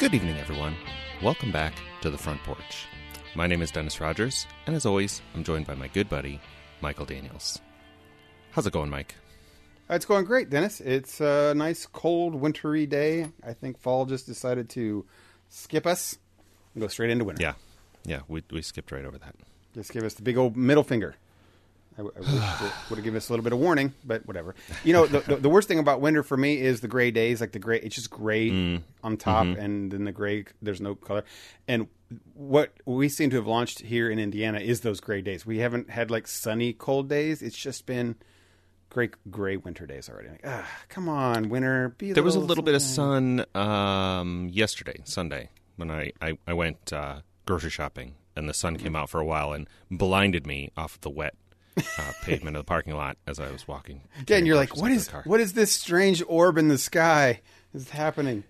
Good evening, everyone. Welcome back to the front porch. My name is Dennis Rogers, and as always, I'm joined by my good buddy, Michael Daniels. How's it going, Mike? Uh, it's going great, Dennis. It's a nice, cold, wintry day. I think fall just decided to skip us and go straight into winter. Yeah, yeah, we, we skipped right over that. Just give us the big old middle finger. I, I wish it would have given us a little bit of warning, but whatever. You know, the, the, the worst thing about winter for me is the gray days, like the gray. It's just gray on top, and then the gray. There's no color. And what we seem to have launched here in Indiana is those gray days. We haven't had like sunny, cold days. It's just been gray, gray winter days already. Like, ah, come on, winter. Be There was a little bit of sun um, yesterday, Sunday, when I, I, I went uh, grocery shopping, and the sun came out for a while and blinded me off the wet uh, pavement of the parking lot as I was walking. Again, you're like, what is what is this strange orb in the sky? Is happening?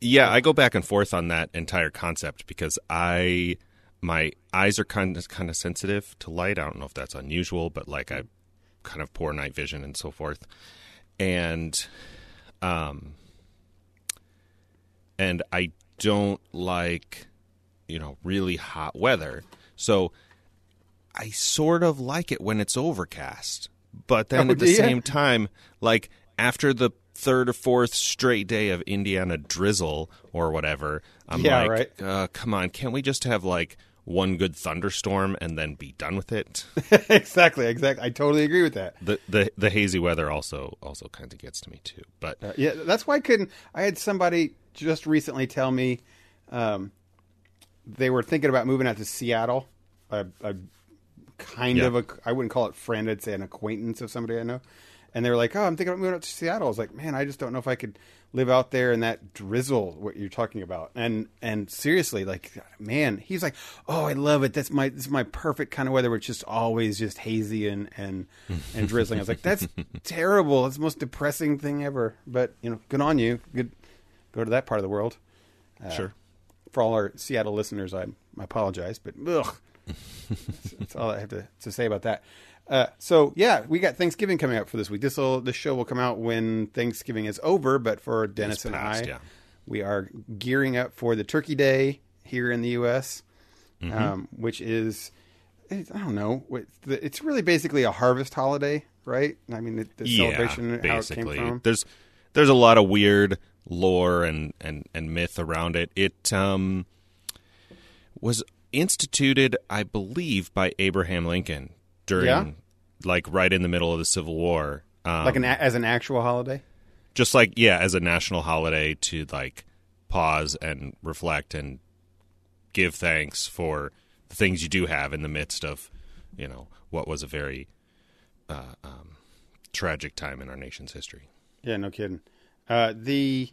Yeah, I go back and forth on that entire concept because I my eyes are kind of kind of sensitive to light. I don't know if that's unusual, but like I kind of poor night vision and so forth. And um and I don't like you know really hot weather. So I sort of like it when it's overcast. But then Oh, at the same time, like after the third or fourth straight day of Indiana drizzle or whatever, I'm Yeah, like, right. uh, come on, can't we just have like one good thunderstorm and then be done with it? exactly, exactly. I totally agree with that. the the the hazy weather also also kind of gets to me too. But Uh, yeah, that's why I couldn't. I had somebody just recently tell me um, they were thinking about moving out to Seattle. A, a kind Yeah. of a, I wouldn't call it friend. I'd say an acquaintance of somebody I know. And they were like, "Oh, I'm thinking about moving out to Seattle." I was like, "Man, I just don't know if I could live out there in that drizzle. What you're talking about?" And and seriously, like, man, he's like, "Oh, I love it. That's my this is my perfect kind of weather, where it's just always just hazy and and and drizzling." I was like, "That's terrible. It's the most depressing thing ever." But you know, good on you. Good, go to that part of the world. Uh, sure. For all our Seattle listeners, I, I apologize, but ugh, that's, that's all I have to, to say about that. Uh, so yeah, we got Thanksgiving coming up for this week. This this show will come out when Thanksgiving is over, but for Dennis and I, yeah. we are gearing up for the Turkey Day here in the U.S., Mm-hmm. um, which is I don't know, it's really basically a harvest holiday, right? I mean, the, the celebration how it basically. came from. There's there's a lot of weird lore and, and, and myth around it. It um, was instituted, I believe, by Abraham Lincoln during Yeah? like right in the middle of the Civil War. Um, Like an a- as an actual holiday. just like yeah, as a national holiday to like pause and reflect and give thanks for the things you do have in the midst of you know what was a very uh, um, tragic time in our nation's history. Yeah, no kidding. Uh, the,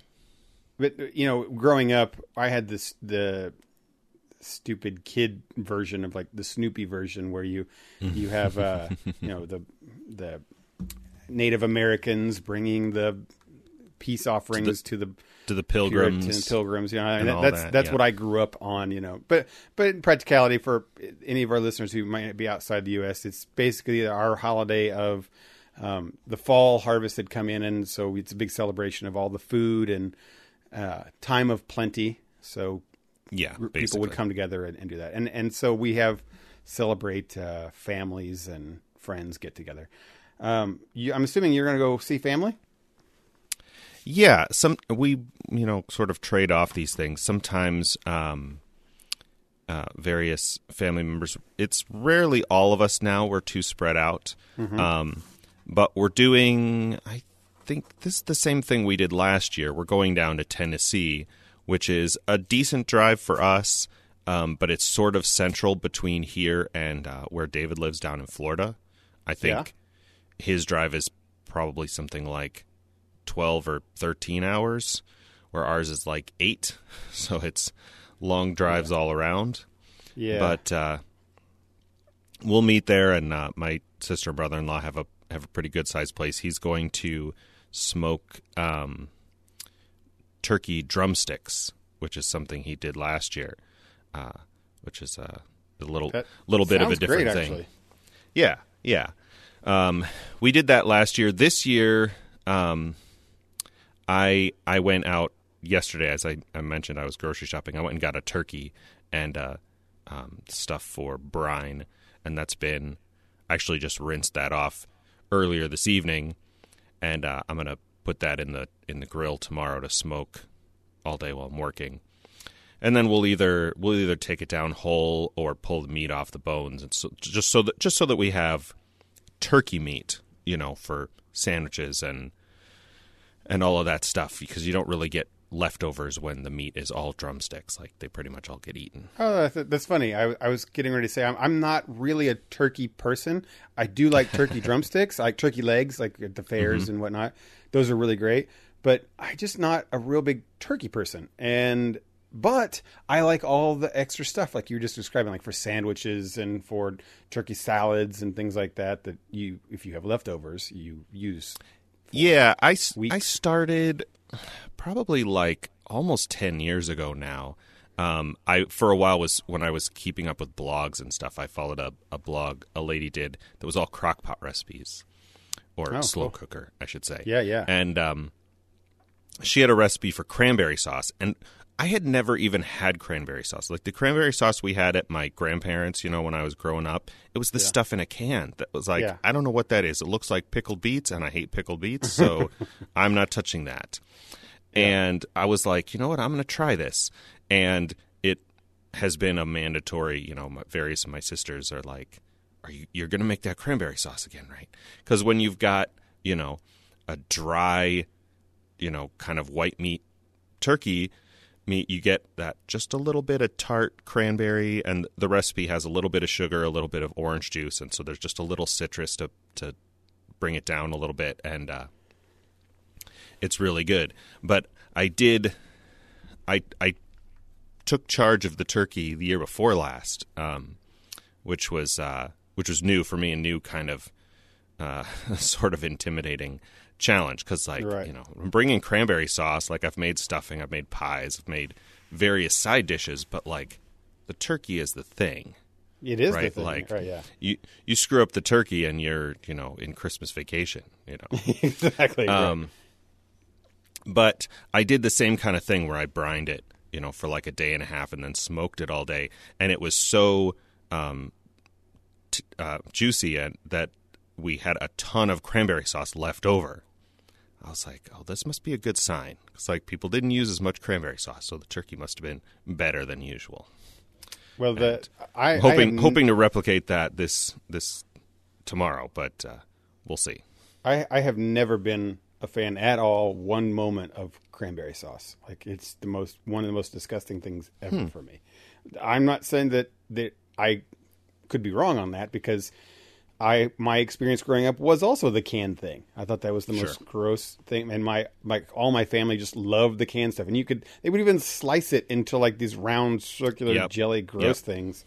but you know, growing up, I had this the stupid kid version of like the Snoopy version, where you you have uh, you know the the Native Americans bringing the peace offerings to the, To the Puritan pilgrims, pilgrims. You know, and and that- that's that, that's yeah. what I grew up on. You know, but but in practicality, for any of our listeners who might be outside the U.S., it's basically our holiday of um, the fall harvest had come in, and so it's a big celebration of all the food and uh, time of plenty. So yeah, basically. people would come together and, and do that, and and so we have celebrate uh, families and friends get together. Um, you, I'm assuming you're going to go see family. Yeah, some we you know sort of trade off these things. Sometimes um, uh, various family members. It's rarely all of us now. We're too spread out, um, but we're doing. I think this is the same thing we did last year. We're going down to Tennessee, which is a decent drive for us, um, but it's sort of central between here and uh, where David lives down in Florida. I think his drive is probably something like 12 or 13 hours where ours is like 8 so it's long drives all around. Yeah, but uh, we'll meet there and uh, my sister and brother-in-law have a have a pretty good sized place. He's going to smoke um, turkey drumsticks which is something he did last year uh, which is a little That little bit of a different great, thing actually. yeah, yeah. Um, we did that last year. This year, um, I I went out yesterday, as I, I mentioned, I was grocery shopping. I went and got a turkey and uh, um, stuff for brine, and that's been actually just rinsed that off earlier this evening, and uh, I'm gonna put that in the in the grill tomorrow to smoke all day while I'm working. And then we'll either we'll either take it down whole or pull the meat off the bones, and so just so that just so that we have turkey meat, you know, for sandwiches and and all of that stuff, because you don't really get leftovers when the meat is all drumsticks. Like they pretty much all get eaten. Oh, that's, that's funny. I, I was getting ready to say I'm, I'm not really a turkey person. I do like turkey drumsticks, I like turkey legs, like at the fairs mm-hmm. and whatnot. Those are really great. But I'm just not a real big turkey person. And but I like all the extra stuff, like you were just describing, like for sandwiches and for turkey salads and things like that. That you, if you have leftovers, you use. Yeah, I, s- Weeks. I started probably like almost 10 years ago now. Um, I for a while was when I was keeping up with blogs and stuff. I followed a, a blog a lady did that was all crockpot recipes or Oh, slow cool. cooker, I should say. Yeah, yeah. And um, she had a recipe for cranberry sauce, and I had never even had cranberry sauce. Like the cranberry sauce we had at my grandparents, you know, when I was growing up, it was the stuff in a can that was like, Yeah. I don't know what that is. It looks like pickled beets, and I hate pickled beets, so I'm not touching that. And I was like, you know what? I'm going to try this. And it has been a mandatory, you know, my, various of my sisters are like, are you, you're going to make that cranberry sauce again, right? Because when you've got, you know, a dry, you know, kind of white meat turkey meat, you get that just a little bit of tart cranberry, and the recipe has a little bit of sugar, a little bit of orange juice, and so there's just a little citrus to to bring it down a little bit, and uh, it's really good. But I did, I I took charge of the turkey the year before last, um, which was uh, which was new for me, a new kind of uh, sort of intimidating challenge because like Right. you know I'm bringing cranberry sauce like i've made stuffing i've made pies i've made various side dishes but like the turkey is the thing It is right the thing, like right? Yeah, you you screw up the turkey and you're you know in christmas vacation you know exactly. right. um, but I did the same kind of thing where I brined it, you know, for like a day and a half and then smoked it all day, and it was so um, t- uh, juicy and that we had a ton of cranberry sauce left over. I was like, "Oh, this must be a good sign." It's like people didn't use as much cranberry sauce, so the turkey must have been better than usual. Well, the I, I hoping have- hoping to replicate that this this tomorrow, but uh, we'll see. I, I have never been a fan at all one moment of cranberry sauce. Like it's the most one of the most disgusting things ever for me. I'm not saying that that I could be wrong on that because I my experience growing up was also the canned thing. I thought that was the most gross thing, and my my all my family just loved the canned stuff. And you could they would even slice it into like these round circular Yep. jelly gross Yep. things,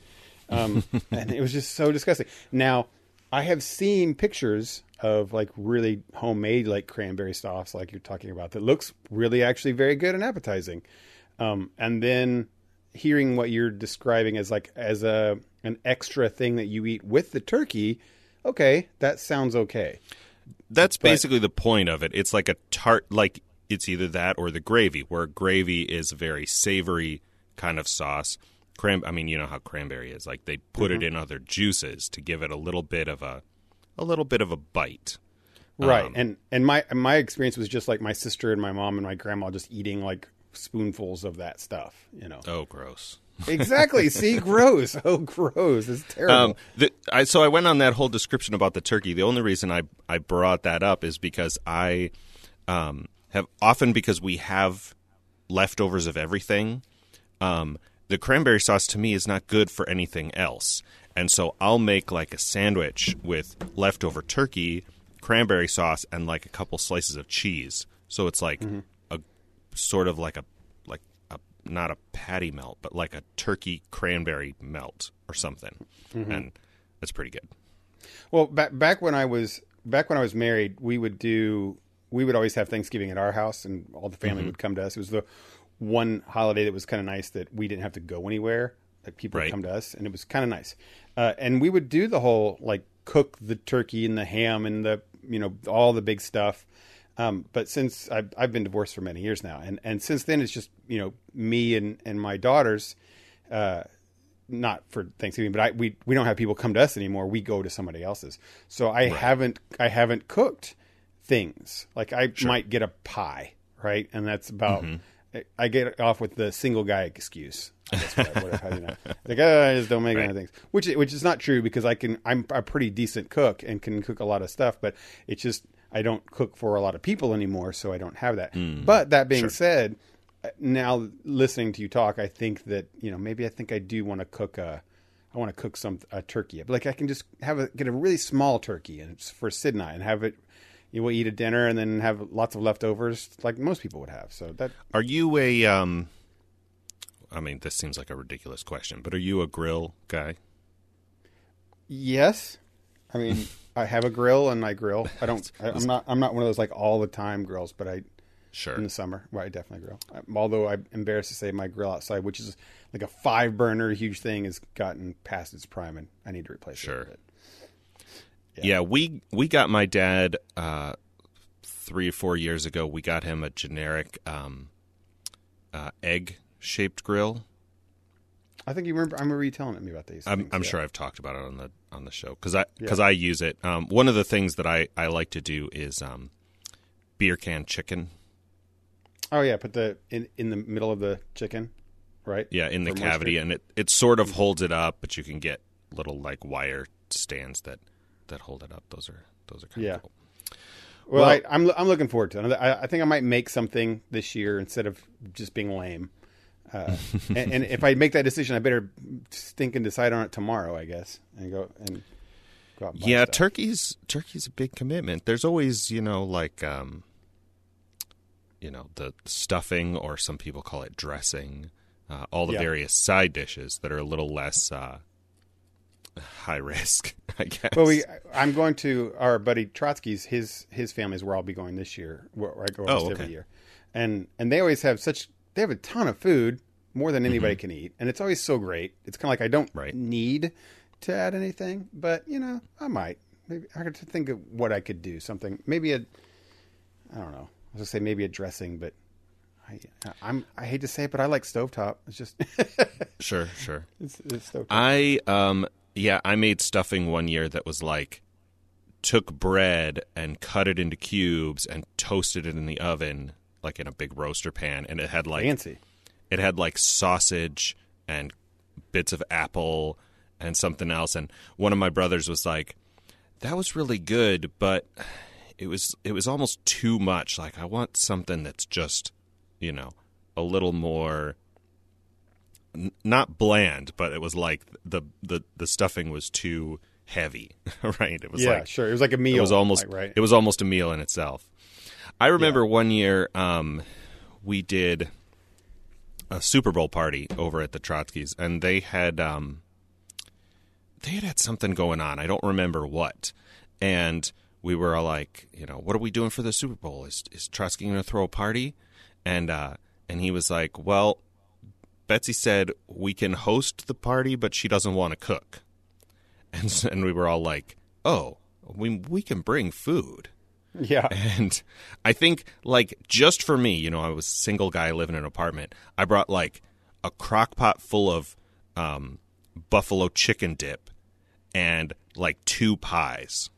um, and it was just so disgusting. Now I have seen pictures of like really homemade like cranberry sauce, like you're talking about, that looks really actually very good and appetizing. Um, and then hearing what you're describing as like as a an extra thing that you eat with the turkey, okay, that sounds okay. That's basically the point of it. It's like a tart, like it's either that or the gravy, where gravy is a very savory kind of sauce. Cran, I mean, you know how cranberry is. Like they put it in other juices to give it a little bit of a, a little bit of a bite. Right. Um, and and my my experience was just like my sister and my mom and my grandma just eating like spoonfuls of that stuff, you know. Oh, gross. Exactly. See, gross. Oh, gross. It's terrible. Um, the, I, so I went on that whole description about the turkey. The only reason I, I brought that up is because I um, have often because we have leftovers of everything. Um, the cranberry sauce to me is not good for anything else, and so I'll make like a sandwich with leftover turkey, cranberry sauce, and like a couple slices of cheese. So it's like a sort of like a not a patty melt, but like a turkey cranberry melt or something, and it's pretty good. Well, back back when I was back when I was married, we would do we would always have Thanksgiving at our house, and all the family would come to us. It was the one holiday that was kind of nice that we didn't have to go anywhere; like people Right. would come to us, and it was kind of nice. Uh, and we would do the whole like cook the turkey and the ham and the you know all the big stuff. Um, but since I've, I've been divorced for many years now, and, and since then it's just you know me and, and my daughters, uh, not for Thanksgiving, but I we we don't have people come to us anymore. We go to somebody else's. So I haven't I haven't cooked things like I might get a pie, right? And that's about. I get off with the single guy excuse. I guess what you know. Like "Oh, I just don't make any things, which which is not true because I can. I'm a pretty decent cook and can cook a lot of stuff, but it's just I don't cook for a lot of people anymore, so I don't have that. But that being said, uh, now listening to you talk, I think that you know maybe I think I do want to cook a. I want to cook some a turkey. Like I can just have a get a really small turkey and it's for Sid and I and have it. You will eat a dinner and then have lots of leftovers like most people would have. So that Are you a um I mean, this seems like a ridiculous question, but are you a grill guy? Yes, I mean I have a grill and I grill. I don't. I, I'm not. I'm not one of those like all the time grills, but I Sure. in the summer, well, I definitely grill. Although I'm embarrassed to say my grill outside, which is like a five burner huge thing, has gotten past its prime, and I need to replace it. Sure. it. Yeah. we we got my dad uh, three or four years ago. We got him a generic um, uh, egg shaped grill. I think you remember. I remember you telling me about these. I'm, things, I'm yeah. sure I've talked about it on the on the show because I because I use it. Um, one of the things that I, I like to do is um, beer can chicken. Oh yeah, put the in in the middle of the chicken, right? Yeah, in the For cavity, and it, it sort of holds it up, but you can get little like wire stands that that hold it up. Those are those are kind Yeah. of cool. Well, Well- I, I'm I'm looking forward to it. I, I think I might make something this year instead of just being lame. Uh, and, and if I make that decision, I better think and decide on it tomorrow. I guess and go and go out. And Yeah, stuff. turkey's turkey's a big commitment. There's always, you know, like um you know, the stuffing or some people call it dressing, uh, all the Yeah. various side dishes that are a little less uh high risk, I guess. Well, we I'm going to our buddy Trotsky's. His his family is where I'll be going this year. Where I go Oh, every okay. year, and and they always have such. They have a ton of food, more than anybody can eat, and it's always so great. It's kind of like I don't Mm-hmm. Right. need to add anything, but you know I might. Maybe I got to think of what I could do. Something maybe a. I don't know. I was gonna say maybe a dressing, but. I, I'm. I hate to say it, but I like stovetop. It's just sure, sure. it's, it's stovetop. I um yeah, I made stuffing one year that was like took bread and cut it into cubes and toasted it in the oven like in a big roaster pan and it had like Fancy. it had like sausage and bits of apple and something else and one of my brothers was like that was really good but it was it was almost too much like i want something that's just you know a little more n- not bland but it was like the the the stuffing was too heavy right it was Yeah, like sure. It was like a meal. it was almost like, right. it was almost a meal in itself. I remember one year um, we did a Super Bowl party over at the Trotskys, and they had um, they had had something going on. I don't remember what, and we were all like, you know, what are we doing for the Super Bowl? Is is Trotsky going to throw a party? And uh, and he was like, well, Betsy said we can host the party, but she doesn't want to cook. And and we were all like, oh, we we can bring food. yeah. And I think, like, just for me, you know, I was a single guy living in an apartment. I brought like a crock pot full of um, buffalo chicken dip and like two pies.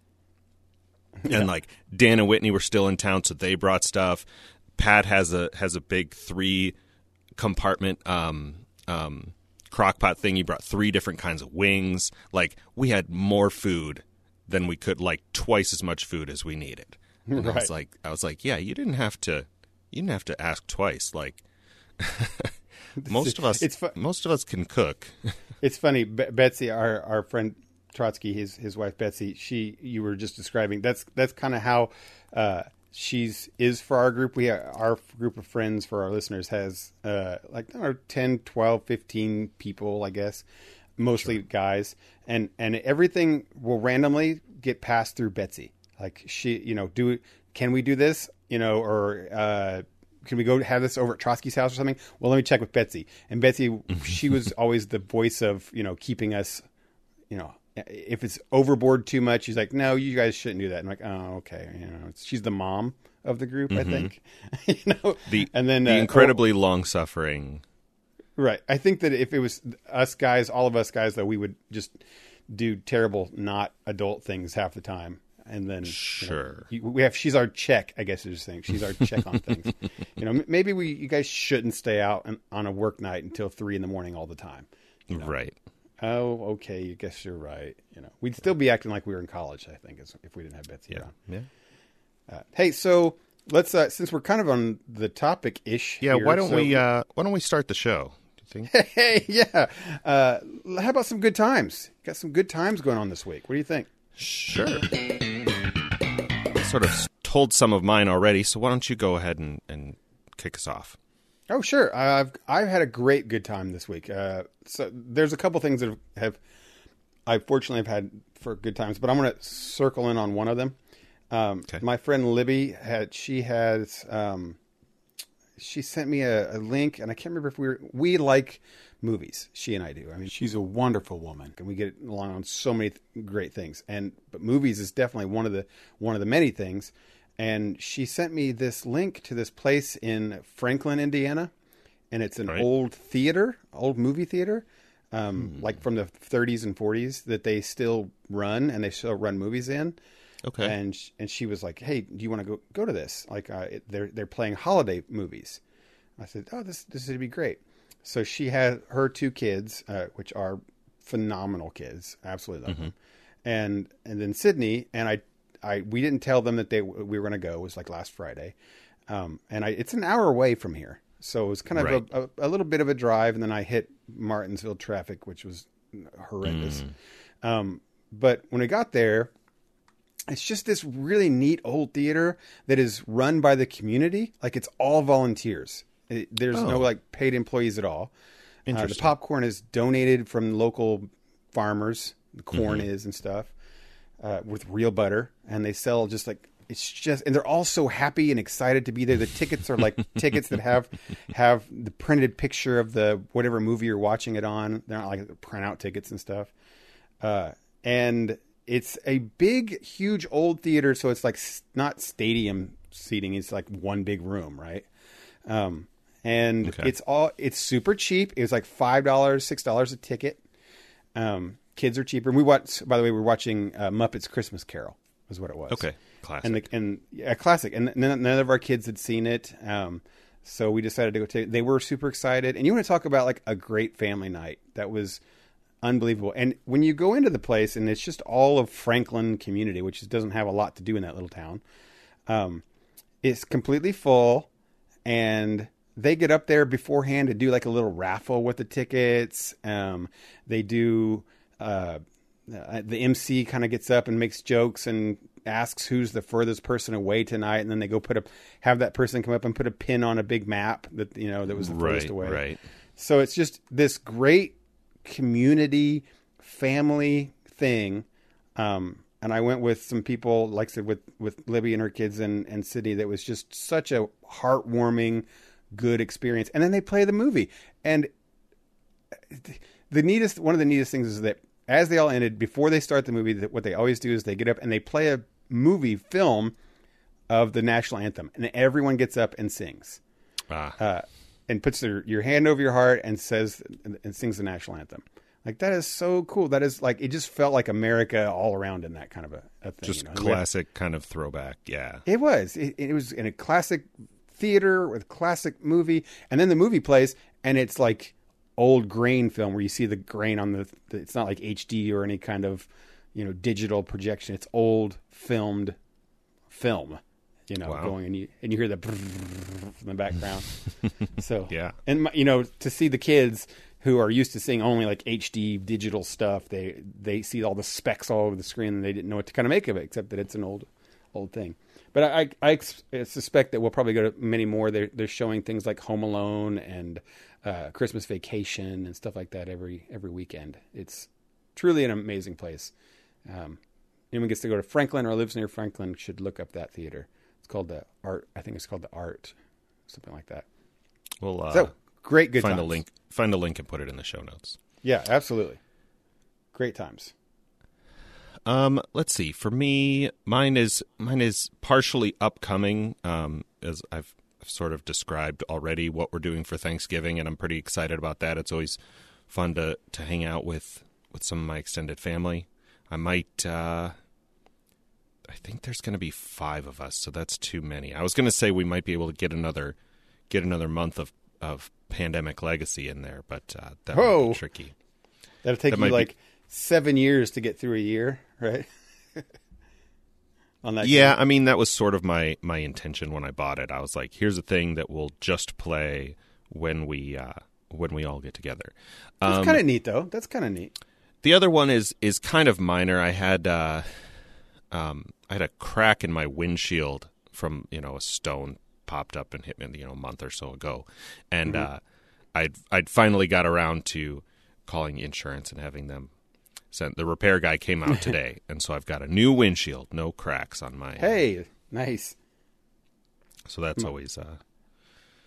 And like Dan and Whitney were still in town, so they brought stuff. Pat has a has a big three compartment um, um, crock pot thing. He brought three different kinds of wings. Like we had more food than we could, like twice as much food as we needed. And I was like, I was like, yeah, you didn't have to, you didn't have to ask twice. Like most of us, It's fu- most of us can cook. It's funny, Be- Betsy, our our friend Trotsky, his his wife Betsy. She you were just describing. That's that's kind of how uh, she's is for our group. We our group of friends for our listeners has uh, like know, 10, 12, 15 people, I guess, mostly guys, and and everything will randomly get passed through Betsy. Like she, you know, do can we do this? You know, or uh, can we go have this over at Trotsky's house or something? Well, let me check with Betsy. And Betsy, she was always the voice of you know keeping us, you know, if it's overboard too much, she's like, no, you guys shouldn't do that. I'm like, oh, okay, you know, she's the mom of the group. I think, you know, Mm-hmm. The and then the uh, incredibly long suffering. Right. I think that if it was us guys, all of us guys, though, we would just do terrible, not adult things half the time. And then, you know, Sure. we have, she's our check, I guess is the thing. She's our check on things. You know, maybe we, you guys shouldn't stay out on, on a work night until three in the morning all the time. Right. Oh, okay. I guess you're right. You know, we'd still be acting like we were in college, I think, if we didn't have Betsy Yeah. around. Yeah. Uh, hey, so let's, uh, since we're kind of on the topic ish. Yeah. Why don't we uh why don't we start the show? Do? Hey, yeah. Uh, how about some good times? Got some good times going on this week. What do you think? Sure. Sort of told some of mine already, so why don't you go ahead and, and kick us off? Oh, sure. I've I've had a great good time this week. Uh, so there's a couple things that have, have I fortunately have had for good times, but I'm going to circle in on one of them. Um, Okay. My friend Libby had she has um, she sent me a, a link, and I can't remember if we were, we like movies. She and I do. I mean, she's a wonderful woman, and we get along on so many th- great things. And but movies is definitely one of the one of the many things. And she sent me this link to this place in Franklin, Indiana, and it's an Right. old theater, old movie theater, um, Hmm. like from the 30s and 40s that they still run and they still run movies in Okay. and sh- and she was like, "Hey, do you want to go go to this? Like, uh, it, they're they're playing holiday movies." I said, "Oh, this this would be great." So she had her two kids, uh, which are phenomenal kids, absolutely love them, and and then Sydney and I, I we didn't tell them that they we were going to go. It was like last Friday, um, and I it's an hour away from here, so it was kind of Right. a, a, a little bit of a drive, and then I hit Martinsville traffic, which was horrendous. Um, but when I got there, it's just this really neat old theater that is run by the community. Like it's all volunteers. It, there's no Oh. like paid employees at all. Uh, the popcorn is donated from local farmers. The corn is and stuff uh, with real butter, and they sell just like it's just, and they're all so happy and excited to be there. The tickets are like tickets that have have the printed picture of the whatever movie you're watching it on. They're not like printout tickets and stuff uh, and it's a big, huge old theater. So it's like not stadium seating; it's like one big room, right? Um, and Okay. it's all it's super cheap. It was like five dollars, six dollars a ticket. Um, kids are cheaper. And we watched, by the way, we are watching uh, Muppets Christmas Carol. Was what it was. Okay. Classic. And the, and yeah, classic. And none, none of our kids had seen it. Um, so we decided to go take. They were super excited. And you want to talk about like a great family night? That was unbelievable. And when you go into the place, and it's just all of Franklin community, which doesn't have a lot to do in that little town. Um, it's completely full, and they get up there beforehand to do like a little raffle with the tickets. Um, they do. Uh, uh, the MC kind of gets up and makes jokes and asks who's the furthest person away tonight, and then they go put a have that person come up and put a pin on a big map that you know that was the furthest away. Right. So it's just this great community family thing. Um, and I went with some people, like I said, with, with Libby and her kids and, and Sydney, that was just such a heartwarming, good experience. And then they play the movie. And the neatest, one of the neatest things is that as they all ended, before they start the movie, that what they always do is they get up and they play a movie film of the national anthem. And everyone gets up and sings Ah. uh, and puts their your hand over your heart and says and sings the national anthem. Like that is so cool. That is like it just felt like America all around in that kind of a, a thing. just you know? And classic kind of throwback. Yeah. It was. It, it was in a classic theater with classic movie, and then the movie plays, and it's like old grain film where you see the grain on the. the it's not like HD or any kind of you know digital projection. It's old filmed film. You know, Wow. going and you and you hear the in the background. so Yeah. and my- you know to see the kids who are used to seeing only like HD digital stuff, they they see all the specs all over the screen and they didn't know what to kind of make of it, except that it's an old old thing. But I I, I suspect that we'll probably go to many more. They're they're showing things like Home Alone and uh, Christmas Vacation and stuff like that every every weekend. It's truly an amazing place. Um, anyone gets to go to Franklin or lives near Franklin should look up that theater. It's called the Art. I think it's called the Art, something like that. We'll uh, So great, good find a times. link. Find a link and put it in the show notes. Yeah, absolutely. Great times. Um, let's see. For me, mine is mine is partially upcoming. Um, as I've sort of described already what we're doing for Thanksgiving, and I'm pretty excited about that. It's always fun to to hang out with with some of my extended family. I might. Uh, I think there's going to be five of us, so that's too many. I was going to say we might be able to get another get another month of of pandemic legacy in there, but uh, that might Whoa. be tricky. That'll take That you might be- like seven years to get through a year, right? On that, Yeah, I mean that was sort of my my intention when I bought it. I was like, here's a thing that we'll just play when we uh when we all get together. that's Um, kind of neat though. That's kind of neat. the other one is is kind of minor. I had uh um I had a crack in my windshield from, you know, a stone popped up and hit me, you know, a month or so ago. And uh I'd I'd finally got around to calling insurance and having them sent the repair guy came out today. and so I've got a new windshield, no cracks on my Hey, nice. So that's always uh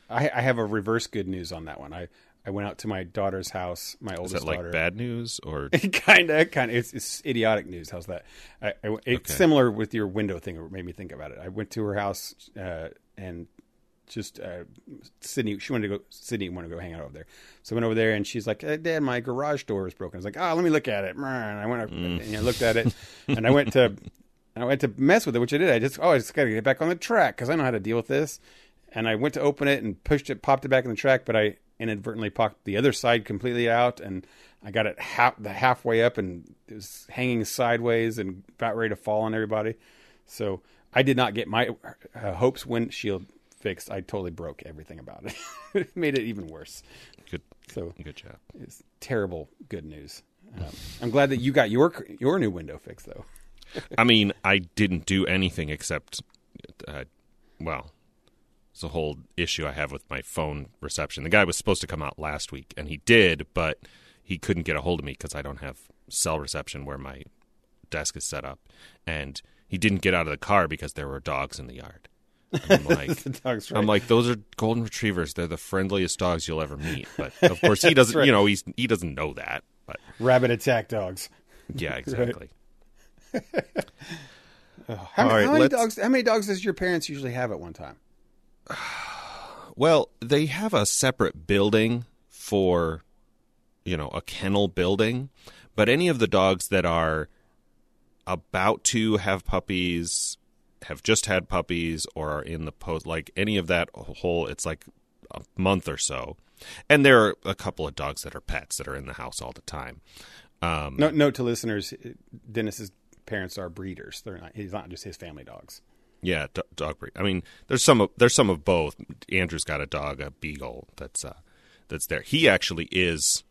I, I have a reverse good news on that one. I, I went out to my daughter's house, my oldest Is that like daughter. bad news or kind of, kind of. It's, it's idiotic news. How's that? I, I, it's Okay. similar with your window thing. It made me think about it. I went to her house uh, and just uh, Sydney. She wanted to go. Sydney wanted to go hang out over there. So I went over there and she's like, hey, "Dad, my garage door is broken." I was like, "Oh, let me look at it." And I went up and I looked at it, and I went to. and I went to mess with it, which I did. I just, oh, I just got to get back on the track because I know how to deal with this. And I went to open it and pushed it, popped it back in the track, but I inadvertently popped the other side completely out, and I got it half the halfway up, and it was hanging sideways and about ready to fall on everybody. So I did not get my uh, Hope's windshield fixed. I totally broke everything about it. it made it even worse. good So good job. it's terrible good news. Um, I'm glad that you got your your new window fixed though. I mean, I didn't do anything except uh, well, it's a whole issue I have with my phone reception. The guy was supposed to come out last week and he did, but he couldn't get a hold of me because I don't have cell reception where my desk is set up. And he didn't get out of the car because there were dogs in the yard. And I'm like The right. I'm like, those are golden retrievers. They're the friendliest dogs you'll ever meet. But of course, he doesn't. right. You know, he's he doesn't know that. But rabbit attack dogs. yeah, exactly. How, All how right, many dogs? How many dogs does your parents usually have at one time? Well, they have a separate building for, you know, a kennel building, but any of the dogs that are about to have puppies, have just had puppies, or are in the post, like any of that whole, it's like a month or so. And there are a couple of dogs that are pets that are in the house all the time. Um, No, note to listeners: Dennis's parents are breeders. They're not. He's not just his family dogs. Yeah, do- dog breed. I mean, there's some of there's some of both. Andrew's got a dog, a beagle that's uh that's there. He actually is.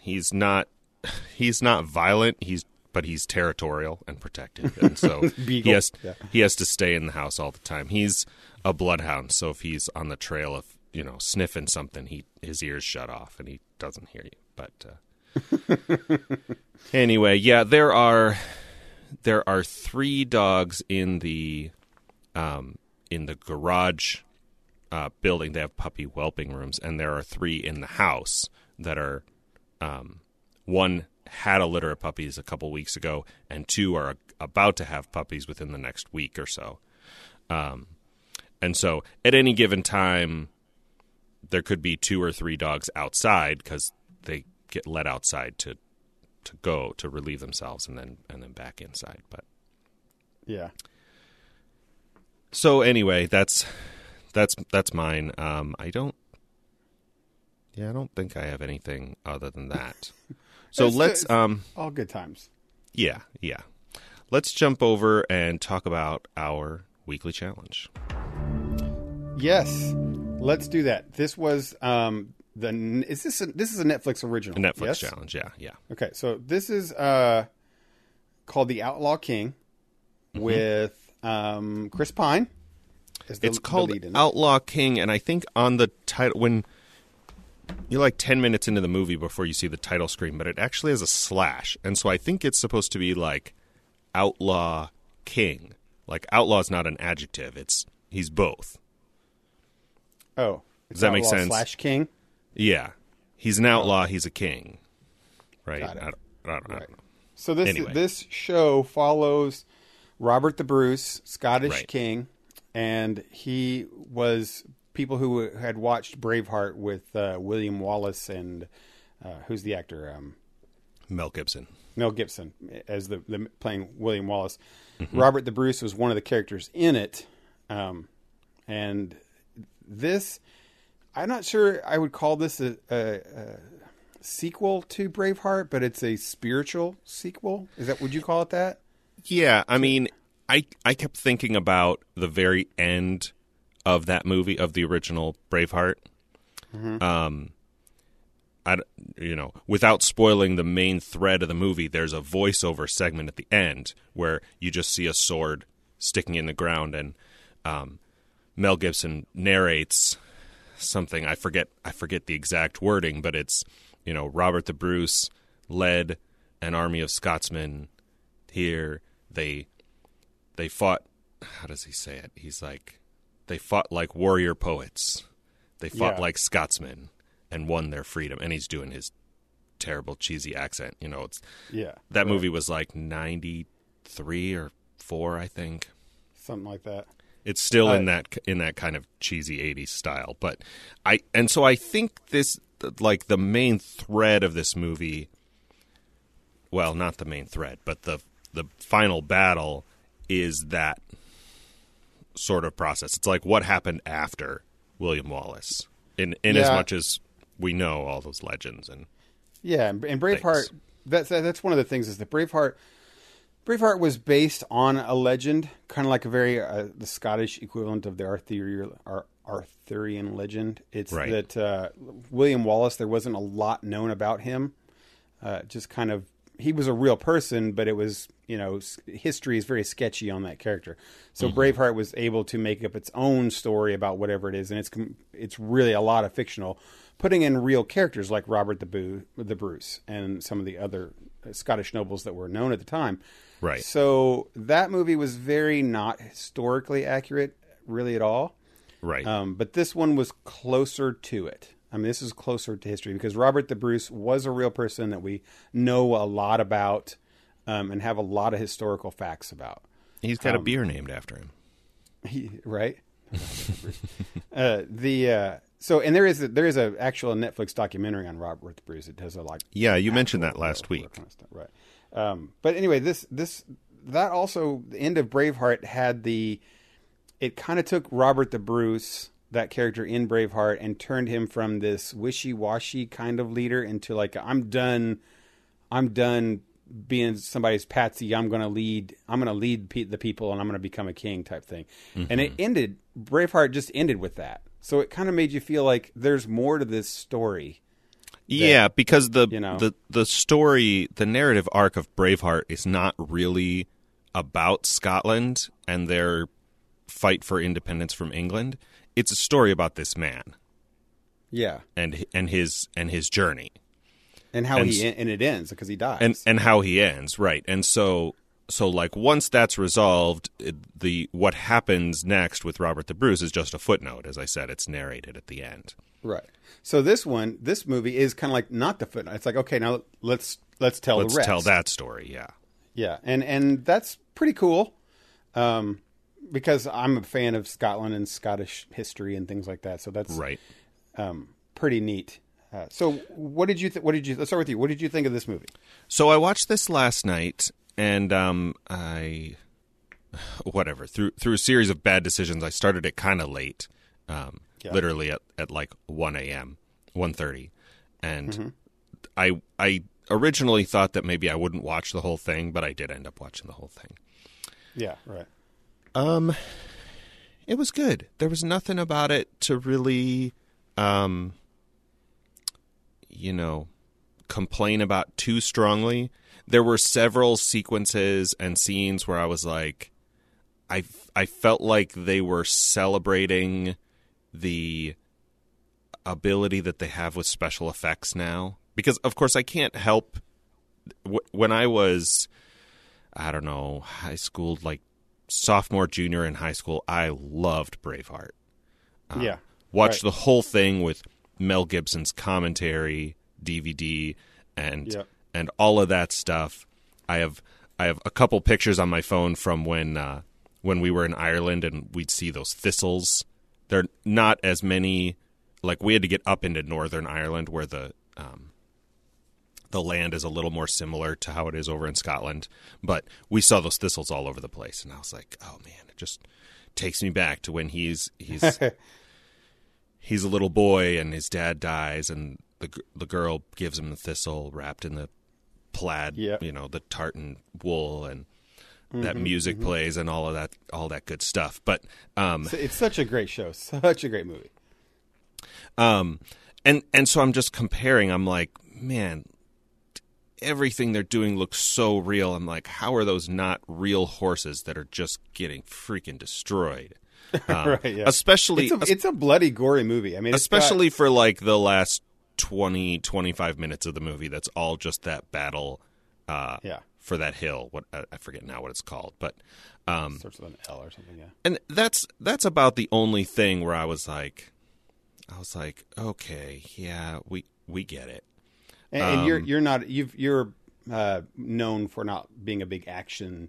He's not. He's not violent. He's but he's territorial and protective, and so he has yeah. he has to stay in the house all the time. He's a bloodhound, so if he's on the trail of you know sniffing something, he his ears shut off and he doesn't hear you. But uh, anyway, yeah, there are there are three dogs in the um, in the garage uh, building. They have puppy whelping rooms, and there are three in the house that are um, one had a litter of puppies a couple weeks ago, and two are about to have puppies within the next week or so. Um, and so, at any given time, there could be two or three dogs outside because they get let outside to to go to relieve themselves, and then and then back inside. But Yeah. So anyway, that's that's that's mine. Um, I don't. Yeah, I don't think I have anything other than that. So let's um All good times. yeah, yeah. Let's jump over and talk about our weekly challenge. Yes. Let's do that. This was um the is this a, this is a Netflix original? The Netflix yes? challenge, yeah, yeah. Okay, so this is uh called The Outlaw King Mm-hmm. with um Chris Pine. the- It's called lead in it. Outlaw King, and I think on the title when you're like ten minutes into the movie before you see the title screen, but it actually has a slash, and so I think it's supposed to be like Outlaw King. Like outlaw is not an adjective; it's he's both. Oh, Does that make sense? Slash King. Yeah, he's an outlaw. He's a king, right? I don't, I don't, I don't Right. know. So this Anyway. this show follows Robert the Bruce, Scottish Right. king, and he was people who had watched Braveheart with uh, William Wallace and uh, who's the actor um, Mel Gibson. Mel Gibson as the, the playing William Wallace. Mm-hmm. Robert the Bruce was one of the characters in it, um, and this I'm not sure I would call this a, a, a sequel to Braveheart, but it's a spiritual sequel. Is that would you call it that? Yeah, I mean, I I kept thinking about the very end of that movie of the original Braveheart. Um, I you know, without spoiling the main thread of the movie, there's a voiceover segment at the end where you just see a sword sticking in the ground, and um, Mel Gibson narrates something. I forget I forget the exact wording, but it's you know Robert the Bruce led an army of Scotsmen here. They they fought. How does he say it? He's like they fought like warrior poets. They fought Yeah. like Scotsmen and won their freedom. And he's doing his terrible cheesy accent. You know, it's Yeah, that movie was like ninety three or four, I think. something like that. It's still in Uh, that in that kind of cheesy '80s style, but I and so I think this like the main thread of this movie. Well, not the main thread, but the the final battle is that sort of process. It's like what happened after William Wallace, in in as much as we know all those legends and Yeah, and, and Braveheart. Thanks. That's that's one of the things is that Braveheart. Braveheart was based on a legend, kind of like a very uh, the Scottish equivalent of the Arthurian Ar- Arthurian legend. It's Right. that uh, William Wallace. There wasn't a lot known about him. Uh, just kind of he was a real person, but it was you know history is very sketchy on that character. So Braveheart was able to make up its own story about whatever it is, and it's it's really a lot of fictional, putting in real characters like Robert the Boo, the Bruce, and some of the other uh, Scottish nobles that were known at the time. Right. So that movie was very not historically accurate, really at all. right. Um, but this one was closer to it. I mean, this is closer to history because Robert the Bruce was a real person that we know a lot about um, and have a lot of historical facts about. He's got a um, beer named after him. He, right? uh, the uh, so and there is a, there is a actual Netflix documentary on Robert the Bruce. It does a like Yeah, you mentioned that last week. kind of stuff, right? Um, but anyway, this this that also the end of Braveheart had the it kind of took Robert the Bruce that character in Braveheart and turned him from this wishy-washy kind of leader into like I'm done I'm done being somebody's patsy I'm going to lead I'm going to lead pe- the people and I'm going to become a king type thing. And it mm-hmm. ended Braveheart just ended with that. So it kind of made you feel like there's more to this story. Yeah, because the you know- the the story, the narrative arc of Braveheart is not really about Scotland and their fight for independence from England. It's a story about this man Yeah. and and his and his journey And how And he and it ends because he dies. and and how he ends, right? And so so like once that's resolved, the what happens next with Robert the Bruce is just a footnote. As I said, it's narrated at the end. Right. So this one, this movie is kind of like not the footnote. It's like okay, now let's let's tell Let's the rest. tell that story. Yeah. Yeah, and and that's pretty cool, um, because I'm a fan of Scotland and Scottish history and things like that. So that's Right. um, pretty neat. Uh, so what did you th- what did you let's start with you. What did you think of this movie? So I watched this last night, and um, I whatever through through a series of bad decisions. I started it kind of late, um, Yeah. literally at, at like one a.m., one thirty, and Mm-hmm. I I originally thought that maybe I wouldn't watch the whole thing, but I did end up watching the whole thing. Yeah, right. Um, it was good. There was nothing about it to really, um, you know, complain about too strongly. There were several sequences and scenes where I was like, I I felt like they were celebrating the ability that they have with special effects now because of course I can't help when I was I don't know high school like sophomore junior in high school I loved Braveheart yeah, watched Right. the whole thing with Mel Gibson's commentary DVD and and all of that stuff I have I have a couple pictures on my phone from when uh, when we were in Ireland and we'd see those thistles. They're not as many. Like we had to get up into Northern Ireland where the um, the land is a little more similar to how it is over in Scotland, but we saw those thistles all over the place, and I was like, oh man, it just takes me back to when he's he's he's a little boy and his dad dies, and the the girl gives him the thistle wrapped in the plaid, Yep. you know, the tartan wool, and that music plays and all of that, all that good stuff. But um, It's- It's such a great show, such a great movie. um, and and so I'm just comparing. I'm like, man, everything they're doing looks so real. I'm like, how are those not real horses that are just getting freaking destroyed? Um, Right, yeah. Especially, It's a, it's a bloody, gory movie. I mean, it's got- especially for like the last 20 25 minutes of the movie that's all just that battle uh Yeah. for that hill what I I forget now what it's called but um starts with an L or something. Yeah. and that's that's about the only thing where I was like I was like okay yeah we we get it And, and you're Um, you're not you've you're uh, known for not being a big action.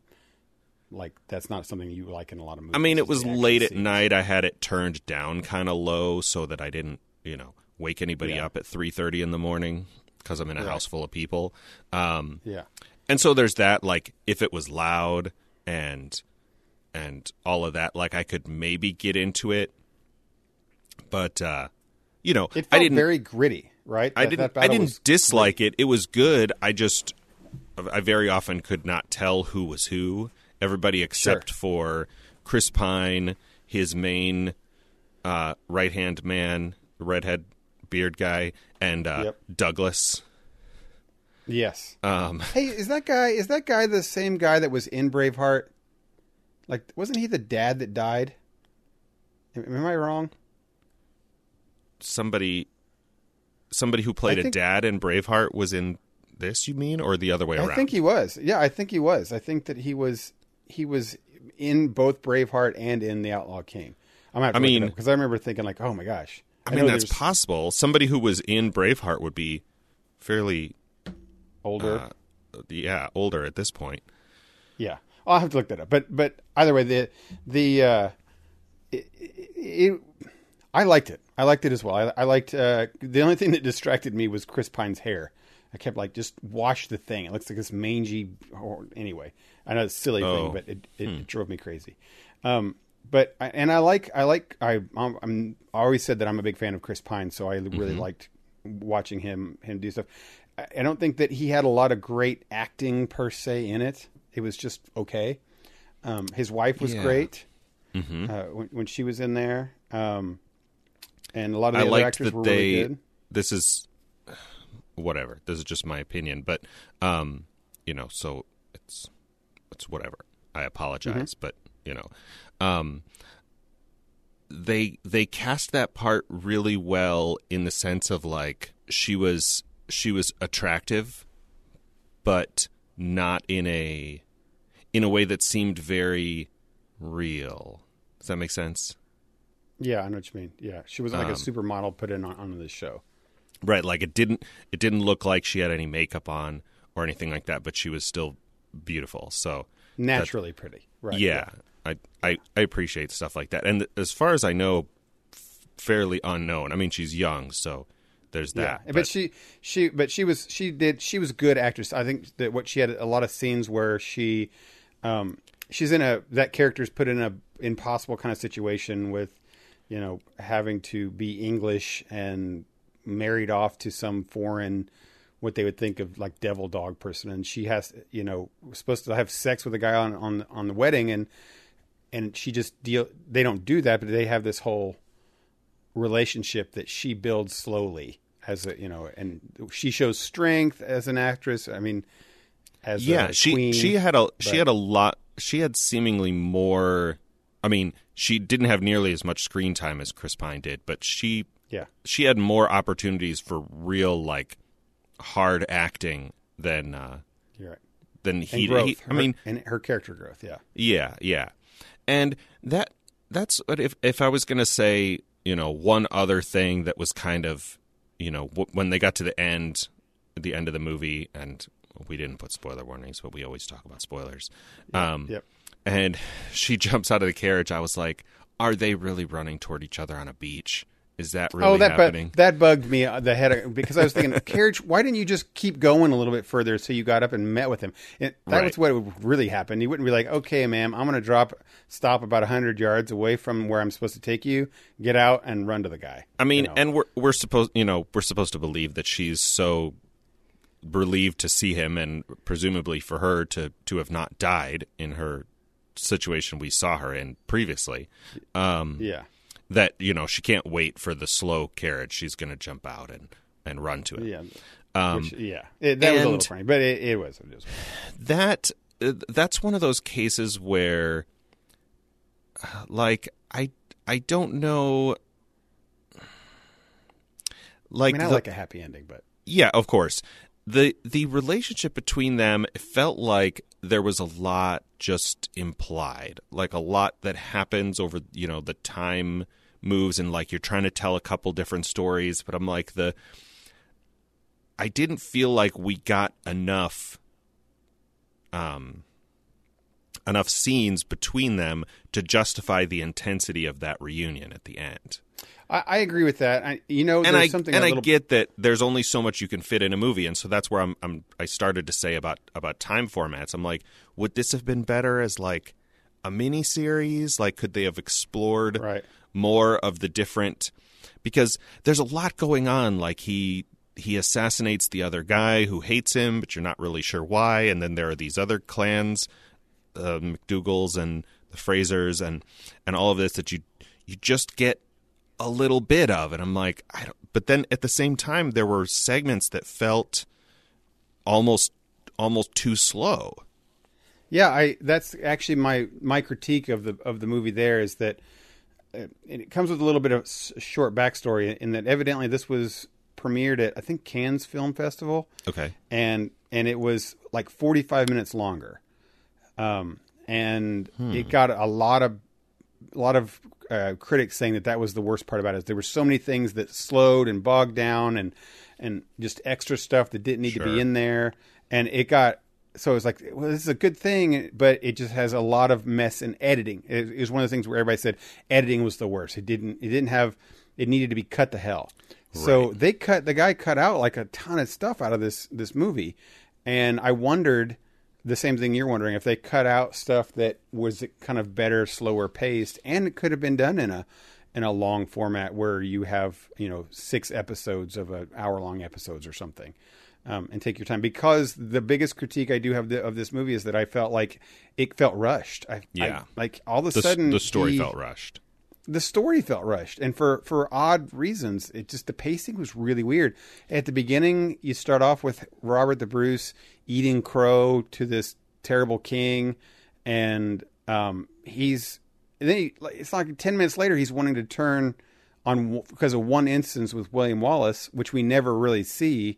Like that's not something you like in a lot of movies. I mean it was late at night I had it turned down kind of low so that I didn't you know wake anybody Yeah. up at 3:30 in the morning cuz I'm in a Right. house full of people um Yeah. and so there's that like if it was loud and and all of that like i could maybe get into it but uh you know It felt i didn't very gritty, right? i That- didn't that i didn't dislike it it was good i just i very often could not tell who was who everybody except for chris pine his main uh right hand man the redhead beard guy and uh Yep. douglas Yes. um Hey, is that guy? Is that guy the same guy that was in Braveheart? Like, wasn't he the dad that died? Am I wrong? somebody somebody who played I a think- dad in Braveheart was in this you mean or the other way around I think he was. Yeah, I think he was. I think that he was. He was in both Braveheart and in The Outlaw King. I'm I mean- because I remember thinking like, oh my gosh. I mean that's there's possible somebody who was in Braveheart would be fairly older. uh, yeah older at this point Yeah, I'll have to look that up. But but either way, the the uh, it, it, I liked it. I liked it as well. I, I liked uh, the only thing that distracted me was Chris Pine's hair. I kept like just wash the thing. It looks like this mangy. Or, anyway, I know it's a silly Oh. thing, but it, it drove me crazy. Um, but I- and I like I like I I'm, I'm I always said that I'm a big fan of Chris Pine, so I really liked watching him him do stuff. I, I don't think that he had a lot of great acting per se in it. It was just okay. Um, his wife was Yeah. great hmm uh, when, when she was in there, um, and a lot of the I other actors that were they really good. this is whatever this is just my opinion but um you know so it's it's whatever. I apologize but you know um they they cast that part really well in the sense of like she was she was attractive but not in a in a way that seemed very real. Does that make sense Yeah, I know what you mean. Yeah, she wasn't like Um, a supermodel put in on, on this show. right like it didn't it didn't look like she had any makeup on or anything like that but she was still beautiful so Naturally pretty, right? yeah, I, I I appreciate stuff like that. And as far as I know, f- fairly unknown. I mean, she's young, so there's Yeah, that. but, she she but she was she did she was good actress. I think that what she had a lot of scenes where she um she's in a that character's put in a impossible kind of situation with you know having to be English and married off to some foreign what they would think of like devil dog person and she has you know supposed to have sex with a guy on on on the wedding and and she just deal they don't do that but they have this whole relationship that she builds slowly as a you know and she shows strength as an actress i mean as yeah, a she queen. she had a she had a lot. She had seemingly more. I mean, she didn't have nearly as much screen time as Chris Pine did, but she yeah she had more opportunities for real like hard acting than uh, you're right than he. growth he I her- mean, and her character growth yeah Yeah, yeah. And that that's if if I was going to say, you know, one other thing that was kind of, you know, w- when they got to the end the end of the movie, and we didn't put spoiler warnings, but we always talk about spoilers. Um, Yep. And she jumps out of the carriage. I was like, "Are they really running toward each other on a beach? Is that really oh, that happening?" bu- that bugged me uh, the head of, because I was thinking, carriage. Why didn't you just keep going a little bit further so you got up and met with him? It, that Right. was what would really happen. You wouldn't be like, okay, ma'am, I'm going to drop, stop about hundred yards away from where I'm supposed to take you, get out and run to the guy. I mean, You know? and we're we're supposed you know we're supposed to believe that she's so relieved to see him, and presumably for her to to have not died in her situation we saw her in previously. Um, yeah, that you know she can't wait for the slow carriage; she's going to jump out and and run to it. yeah, Um, Which- yeah. It, that was a little funny, but it, it was. It was. that uh, that's one of those cases where uh, like i i don't know I like, mean, I the- like a happy ending, but yeah of course the the relationship between them felt like there was a lot just implied like a lot that happens over you know the time moves and like you're trying to tell a couple different stories but i'm like the i didn't feel like we got enough um enough scenes between them to justify the intensity of that reunion at the end I, I agree with that. I, you know, and I and a I little get that there's only so much you can fit in a movie, and so that's where I'm, I'm I started to say about about time formats. I'm like, would this have been better as like a mini series? Like, could they have explored Right. more of the different? Because there's a lot going on. Like he he assassinates the other guy who hates him, but you're not really sure why. And then there are these other clans, uh, McDougal's and the Frasers, and and all of this that you you just get a little bit of and I'm like I don't but then at the same time there were segments that felt almost almost too slow. Yeah, I that's actually my my critique of the of the movie. There is that uh, it comes with a little bit of short backstory in that evidently this was premiered at I think Cannes Film Festival, Okay. and and it was like forty five minutes longer, um, and it got a lot of a lot of uh, critics saying that that was the worst part about it. Is there were so many things that slowed and bogged down, and and just extra stuff that didn't need to be in there, and it got so it was like, well, this is a good thing, but it just has a lot of mess in editing. It, it was one of the things where everybody said editing was the worst. It didn't. It didn't have. It needed to be cut to hell. So they cut the guy cut out like a ton of stuff out of this this movie, and I wondered the same thing you're wondering if they cut out stuff that was kind of better, slower paced, and it could have been done in a in a long format where you have you know six episodes of an hour long episodes or something, um, and take your time. Because the biggest critique I do have the, of this movie is that I felt like it felt rushed. I, Yeah. I, like all of a The, sudden the story he- felt rushed. the story felt rushed and for for odd reasons it just the pacing was really weird at the beginning you start off with robert the bruce eating crow to this terrible king and um he's and then he, it's like 10 minutes later he's wanting to turn on because of one instance with william wallace which we never really see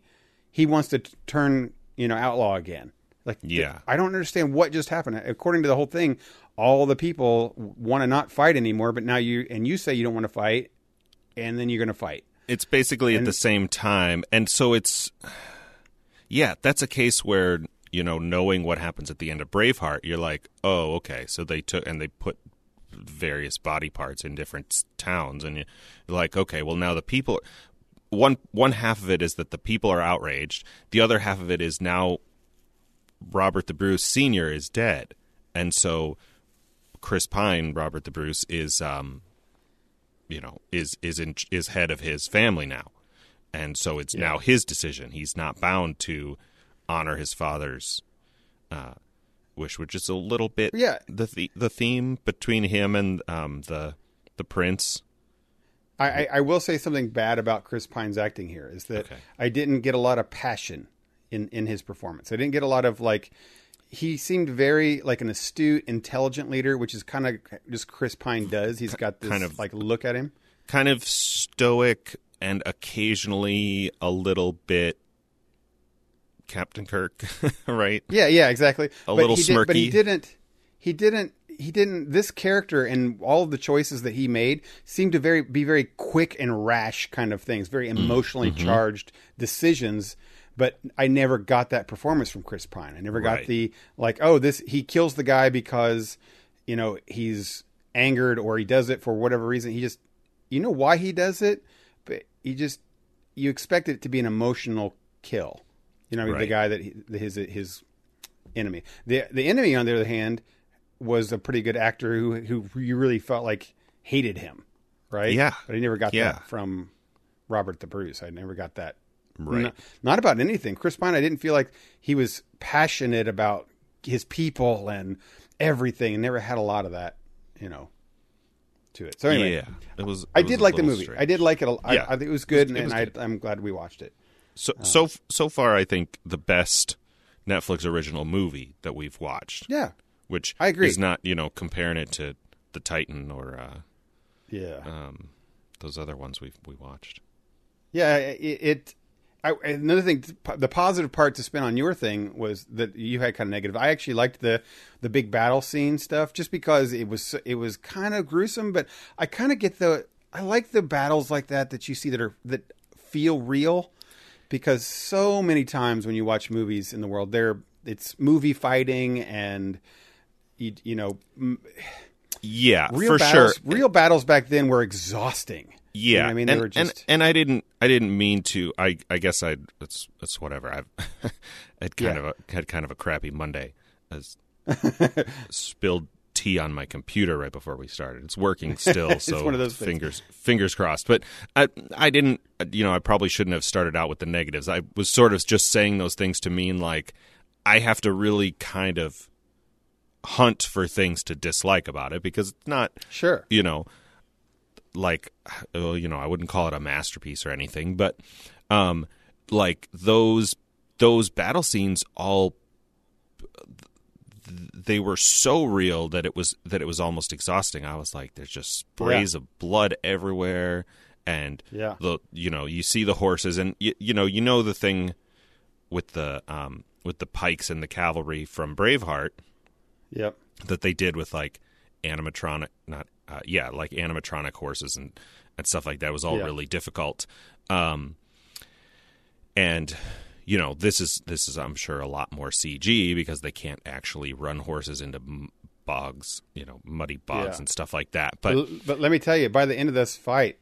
he wants to turn you know outlaw again like Yeah. I don't understand what just happened. According to the whole thing, all the people want to not fight anymore, but now you and you say you don't want to fight, and then you're going to fight. It's basically at the same time, and so it's yeah, that's a case where you know knowing what happens at the end of Braveheart, you're like, oh, okay, so they took and they put various body parts in different towns, and you're like, okay, well now the people. One one half of it is that the people are outraged. The other half of it is now Robert the Bruce Senior is dead, and so Chris Pine, Robert the Bruce, is um, you know, is is in, is head of his family now, and so it's now his decision. He's not bound to honor his father's uh, wish, which is a little bit Yeah. the the, the theme between him and um, the the prince. I, I, I will say something bad about Chris Pine's acting here is that Okay. I didn't get a lot of passion in in his performance. I didn't get a lot of like. He seemed very like an astute, intelligent leader, which is kind of just Chris Pine does. He's got this Kind of- like look at him. kind of stoic and occasionally a little bit Captain Kirk, right? Yeah, yeah, exactly. A little he did- but he didn't. He didn't. He didn't. This character and all of the choices that he made seemed to very be very quick and rash kind of things, very Mm, emotionally mm-hmm. charged decisions. but I never got that performance from Chris Pine. I never got Right. the like, oh, this he kills the guy because you know he's angered or he does it for whatever reason. He just you know why he does it, he just you expect it to be an emotional kill. You know, mean, the guy that he, his his enemy. The the enemy, on the other hand, was a pretty good actor who who you really felt like hated him, right? Yeah. but I never got Yeah. that from Robert the Bruce. I never got that. Right. N- not about anything. Chris Pine, I didn't feel like he was passionate about his people and everything, and never had a lot of that, you know, to it. So anyway, yeah, it was. I it was did like the movie. strange. I did like it. a- I, Yeah. I think it was good, It was and good. I, I'm glad we watched it. So so so far, I think the best Netflix original movie that we've watched. Yeah, which I agree. is not you know comparing it to the Titan or uh, yeah. um, those other ones we we watched. Yeah, it. it I, another thing, the positive part to spin on your thing was that you had kind of negative. I actually liked the the big battle scene stuff just because it was it was kind of gruesome, but I kind of get the I like the battles like that that you see that are that feel real because so many times when you watch movies in the world, there it's movie fighting and you, you know Yeah, real for battles. sure. Real battles back then were exhausting. You know Yeah, I mean they and, were just and and I didn't I didn't mean to. I I guess I it's it's whatever. I've had kind Yeah. of a had kind of a crappy Monday. As spilled tea on my computer right before we started. It's working still, so one of those things. fingers fingers crossed. But I I didn't you know I probably shouldn't have started out with the negatives. I was sort of just saying those things to mean like I have to really kind of hunt for things to dislike about it because it's not sure. you know, like, you know, I wouldn't call it a masterpiece or anything, but, um, like those those battle scenes all they were so real that it was that it was almost exhausting. I was like, there's just sprays of blood everywhere, and Yeah. the you know you see the horses, and you, you know you know the thing with the um with the pikes and the cavalry from Braveheart Yep. that they did with like animatronic not uh, yeah like animatronic horses and and stuff like that was all Yeah. really difficult um and you know this is this is i'm sure a lot more cg because they can't actually run horses into bogs you know muddy bogs Yeah. and stuff like that but But, let me tell you, by the end of this fight,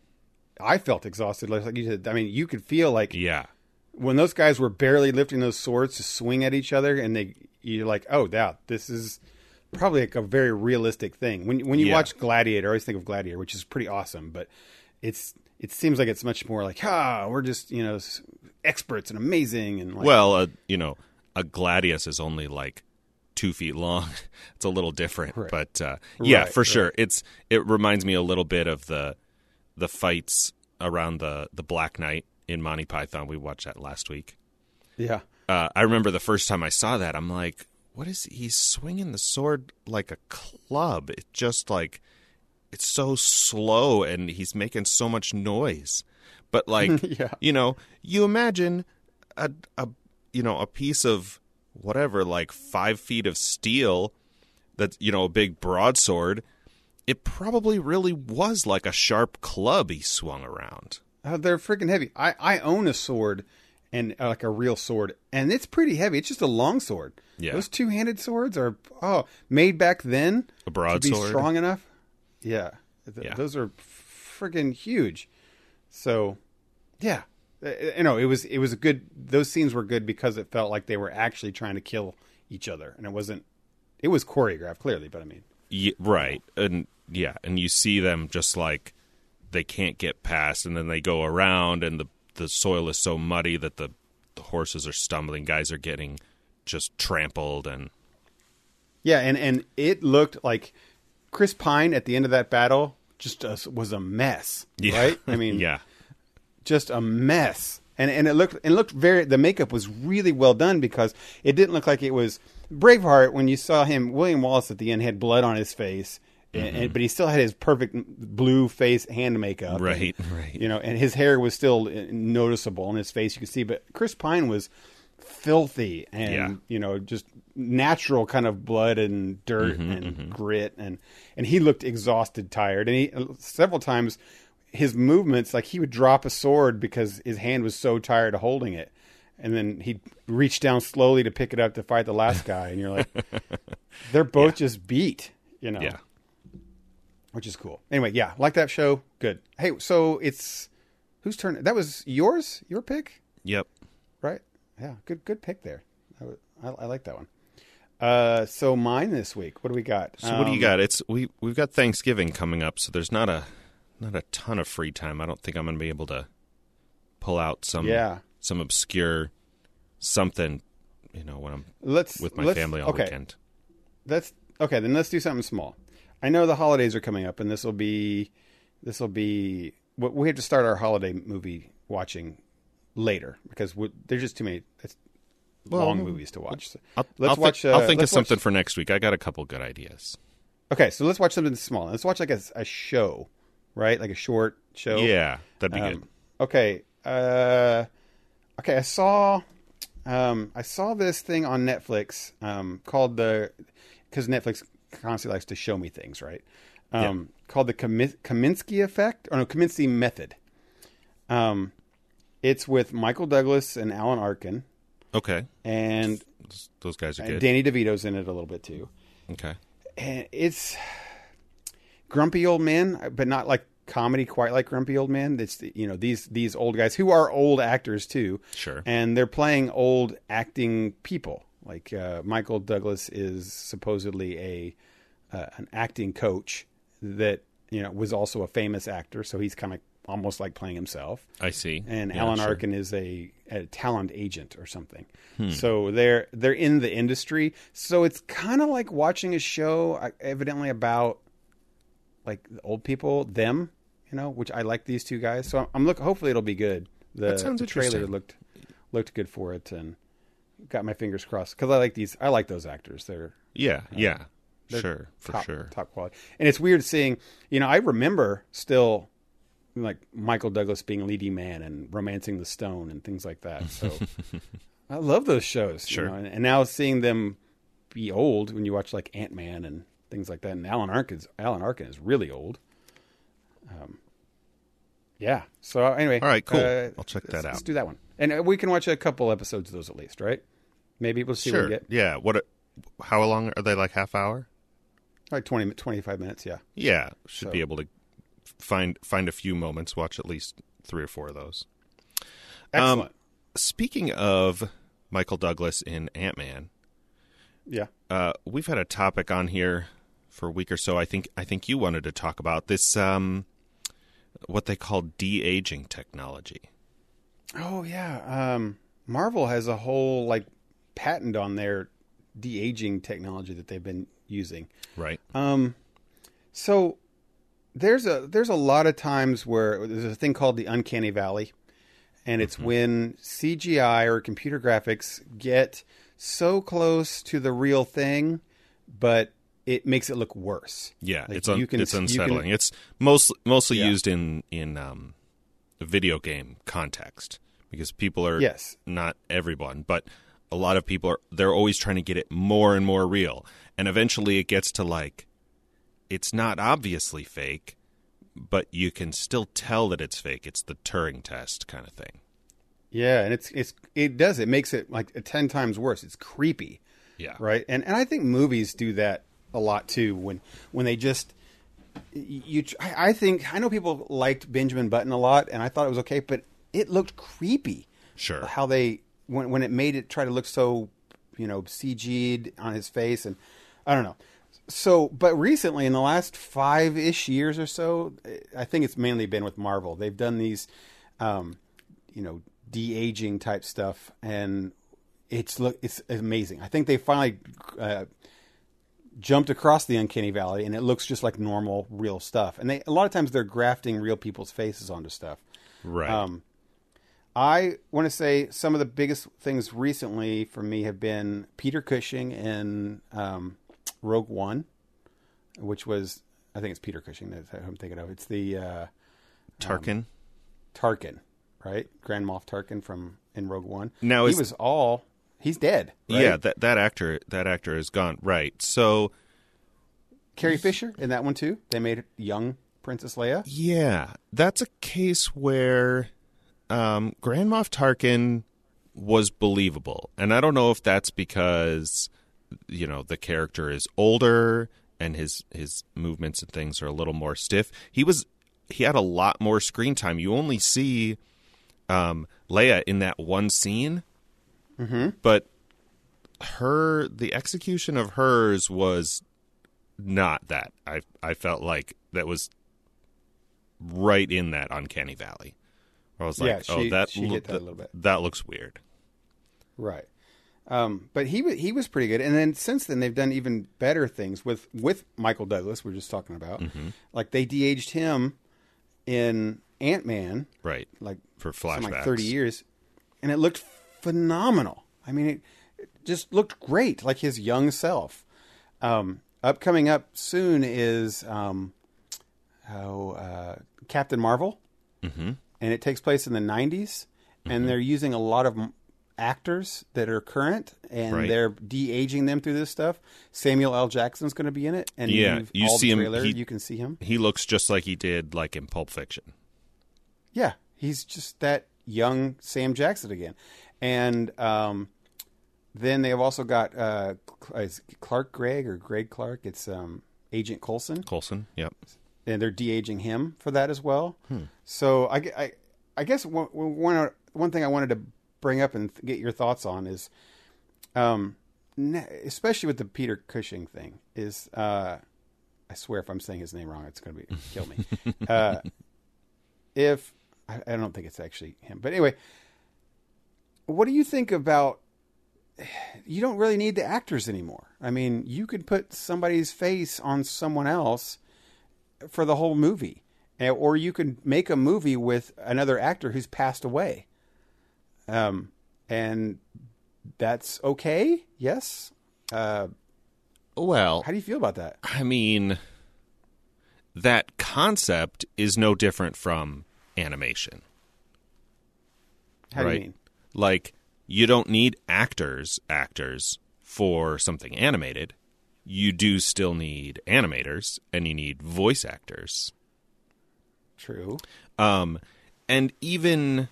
I felt exhausted. Like like you said, I mean, you could feel like yeah when those guys were barely lifting those swords to swing at each other, and they you're like, oh, yeah, this is probably like a very realistic thing. When when you Yeah. watch Gladiator, I always think of Gladiator, which is pretty awesome, but it's it seems like it's much more like, ah, we're just you know experts and amazing and like, well uh, you know a gladius is only like two feet long it's a little different Right. but uh, yeah Right, for sure it's it reminds me a little bit of the the fights around the the black knight in monty python we watched that last week yeah, uh, i remember the first time i saw that i'm like what is he's swinging the sword like a club it just like it's so slow and he's making so much noise but like Yeah. you know you imagine a, a you know a piece of whatever like five feet of steel that you know a big broadsword it probably really was like a sharp club he swung around Uh, they're freaking heavy. I, I own a sword and uh, like a real sword, and it's pretty heavy. It's just a long sword. Yeah. Those two handed swords are oh made back then A to be broadsword? strong enough. Yeah, Th- Yeah. those are freaking huge. So, yeah, Uh, you know, it was it was a good. Those scenes were good because it felt like they were actually trying to kill each other, and it wasn't. It was choreographed clearly, but I mean, Ye- right and yeah and you see them just like they can't get past and then they go around and the the soil is so muddy that the the horses are stumbling guys are getting just trampled and Yeah, and and it looked like Chris Pine at the end of that battle just uh, was a mess, yeah right? I mean, yeah just a mess. And and it looked it looked very the makeup was really well done because it didn't look like it was Braveheart when you saw him William Wallace at the end had blood on his face. And, and- but he still had his perfect blue face hand makeup, Mm-hmm. Right, and, right. You know, and his hair was still uh, noticeable on his face. You could see, but Chris Pine was filthy and Yeah. you know just natural kind of blood and dirt Mm-hmm, and grit and and he looked exhausted tired and he several times his movements like he would drop a sword because his hand was so tired of holding it and then he'd reach down slowly to pick it up to fight the last guy, and you're like, they're both just beat, you know, Yeah. Which is cool. Anyway, yeah, like that show. Good. Hey, so it's whose turn? That was yours, your pick, Yep. right? Yeah, good, good pick there. I like that one. Uh, so mine this week. What do we got? So what do you Um, got? It's we we've got Thanksgiving coming up, so there's not a not a ton of free time. I don't think I'm going to be able to pull out some Yeah. some obscure something, you know, when I'm Let's with my let's- family all okay. weekend. That's okay. Then let's do something small. I know the holidays are coming up, and this will be this will be we- we have to start our holiday movie watching later because there's just too many it's Well, long movies to watch. So I'll, let's I'll watch. Uh, I'll think of let's watch- something for next week. I got a couple good ideas. Okay, so let's watch something small. Let's watch like a, a show, right? Like a short show. Yeah, that'd be good. Um, okay. Uh, okay. I saw. Um, I saw this thing on Netflix um, called the because Netflix constantly likes to show me things, right? Um, Called the Kominsky Effect or no Kominsky Method. Um, it's with Michael Douglas and Alan Arkin, Okay, and Those- those guys are good. Danny DeVito's in it a little bit too. okay, and it's grumpy old men, but not like comedy quite like grumpy old men. It's you know these these old guys who are old actors too, sure. and they're playing old acting people. Like uh, Michael Douglas is supposedly a uh, an acting coach that you know was also a famous actor, so he's kind of almost like playing himself I see. and Yeah, Alan sure. Arkin is a, a talent agent or something. Hmm. So they're they're in the industry. So it's kind of like watching a show, uh, evidently about like the old people, them, you know, which I like these two guys. So I'm, I'm look. Hopefully it'll be good. The, That sounds the trailer looked looked good for it, and got my fingers crossed because I like these. I like those actors. They're Yeah, yeah, they're sure, for top, sure. top quality. And it's weird seeing, you know, I remember still like Michael Douglas being leading man and romancing the stone and things like that. So I love those shows. you Sure. know, and, and now seeing them be old when you watch like Ant Man and things like that. And Alan Arkin, Alan Arkin is really old. Um, yeah. So anyway, All right, cool. uh, I'll check that let's- out. Let's do that one, and uh, we can watch a couple episodes of those at least, right? Maybe we'll see what Sure. we get. Yeah. What? a- How long are they? Like half hour? Like 20, 25 minutes. Yeah. Yeah, should So- be able to find find a few moments. Watch at least three or four of those. Um, Excellent. Speaking of Michael Douglas in Ant Man, yeah. uh, we've had a topic on here for a week or so. I think I think you wanted to talk about this. Um, what they call de aging technology. Oh yeah, um, Marvel has a whole like patent on their de aging technology that they've been using. Right. Um, so there's a there's a lot of times where there's a thing called the uncanny valley, and it's when CGI or computer graphics get so close to the real thing, but it makes it look worse. Yeah, Like, it's un- you can- it's you can- unsettling. it's most mostly Yeah. used in in um, video game context because people are Yes. not everyone, but a lot of people are they're always trying to get it more and more real, and eventually it gets to like it's not obviously fake, but you can still tell that it's fake. It's the Turing test kind of thing. Yeah, and it's it's it does it makes it like ten times worse. It's creepy. Yeah. right and and i think movies do that a lot too when when they just you i think i know people liked benjamin button a lot and i thought it was okay but it looked creepy. Sure. how they when when it made it try to look so you know cg'd on his face and i don't know. So but recently in the last five-ish years or so i think it's mainly been with marvel. They've done these um you know de-aging type stuff and it's look it's amazing. I think they finally uh, jumped across the uncanny valley and it looks just like normal real stuff and they a lot of times they're grafting real people's faces onto stuff Right. um, I want to say some of the biggest things recently for me have been Peter Cushing in um, Rogue One, which was I think it's Peter Cushing that's who I'm thinking of. It's the uh, Tarkin. Tarkin, right? Grand Moff Tarkin from in Rogue One. Now, he was all he's dead. Right? Yeah, that that actor that actor is gone. Right. So Carrie Fisher in that one too. They made young Princess Leia. Yeah, that's a case where um, Grand Moff Tarkin was believable. And I don't know if that's because you know the character is older and his his movements and things are a little more stiff. He was he had a lot more screen time. You only see um, Leia in that one scene, Mm-hmm. but her the execution of hers was not that. I I felt like that was right in that uncanny valley. I was like, Yeah, oh, that she hit that a little bit. that looks weird. Right. Um, but he he was pretty good, and then since then they've done even better things with with Michael Douglas. We are just talking about, Mm-hmm. like they de-aged him in Ant Man, Right. like For flashbacks. like thirty years, and it looked phenomenal. I mean, it, it just looked great, like his young self. Um, upcoming up soon is um, oh, uh, Captain Marvel, Mm-hmm. and it takes place in the 90s and they're using a lot of actors that are current and Right. they're de-aging them through this stuff samuel l jackson's going to be in it and Yeah, all see the him- he- you can see him He looks just like he did like in Pulp Fiction. yeah he's just that young sam jackson again and um, then they have also got uh, Cl- is it clark gregg or greg clark it's um, agent coulson Coulson. Yep. and they're de-aging him for that as well. So I, I, I guess one, one, one thing I wanted to bring up and get your thoughts on is, um, especially with the Peter Cushing thing, is uh, I swear if I'm saying his name wrong, it's going to be kill me. uh, if I, I don't think it's actually him, but anyway, what do you think about? You don't really need the actors anymore. I mean, you could put somebody's face on someone else for the whole movie, Eh, or you could make a movie with another actor who's passed away. Um, and that's okay. Yes. Uh, Well, how do you feel about that? I mean, that concept is no different from animation, How do you mean? Like, you don't need actors, actors for something animated. You do still need animators, and you need voice actors. True. um, and even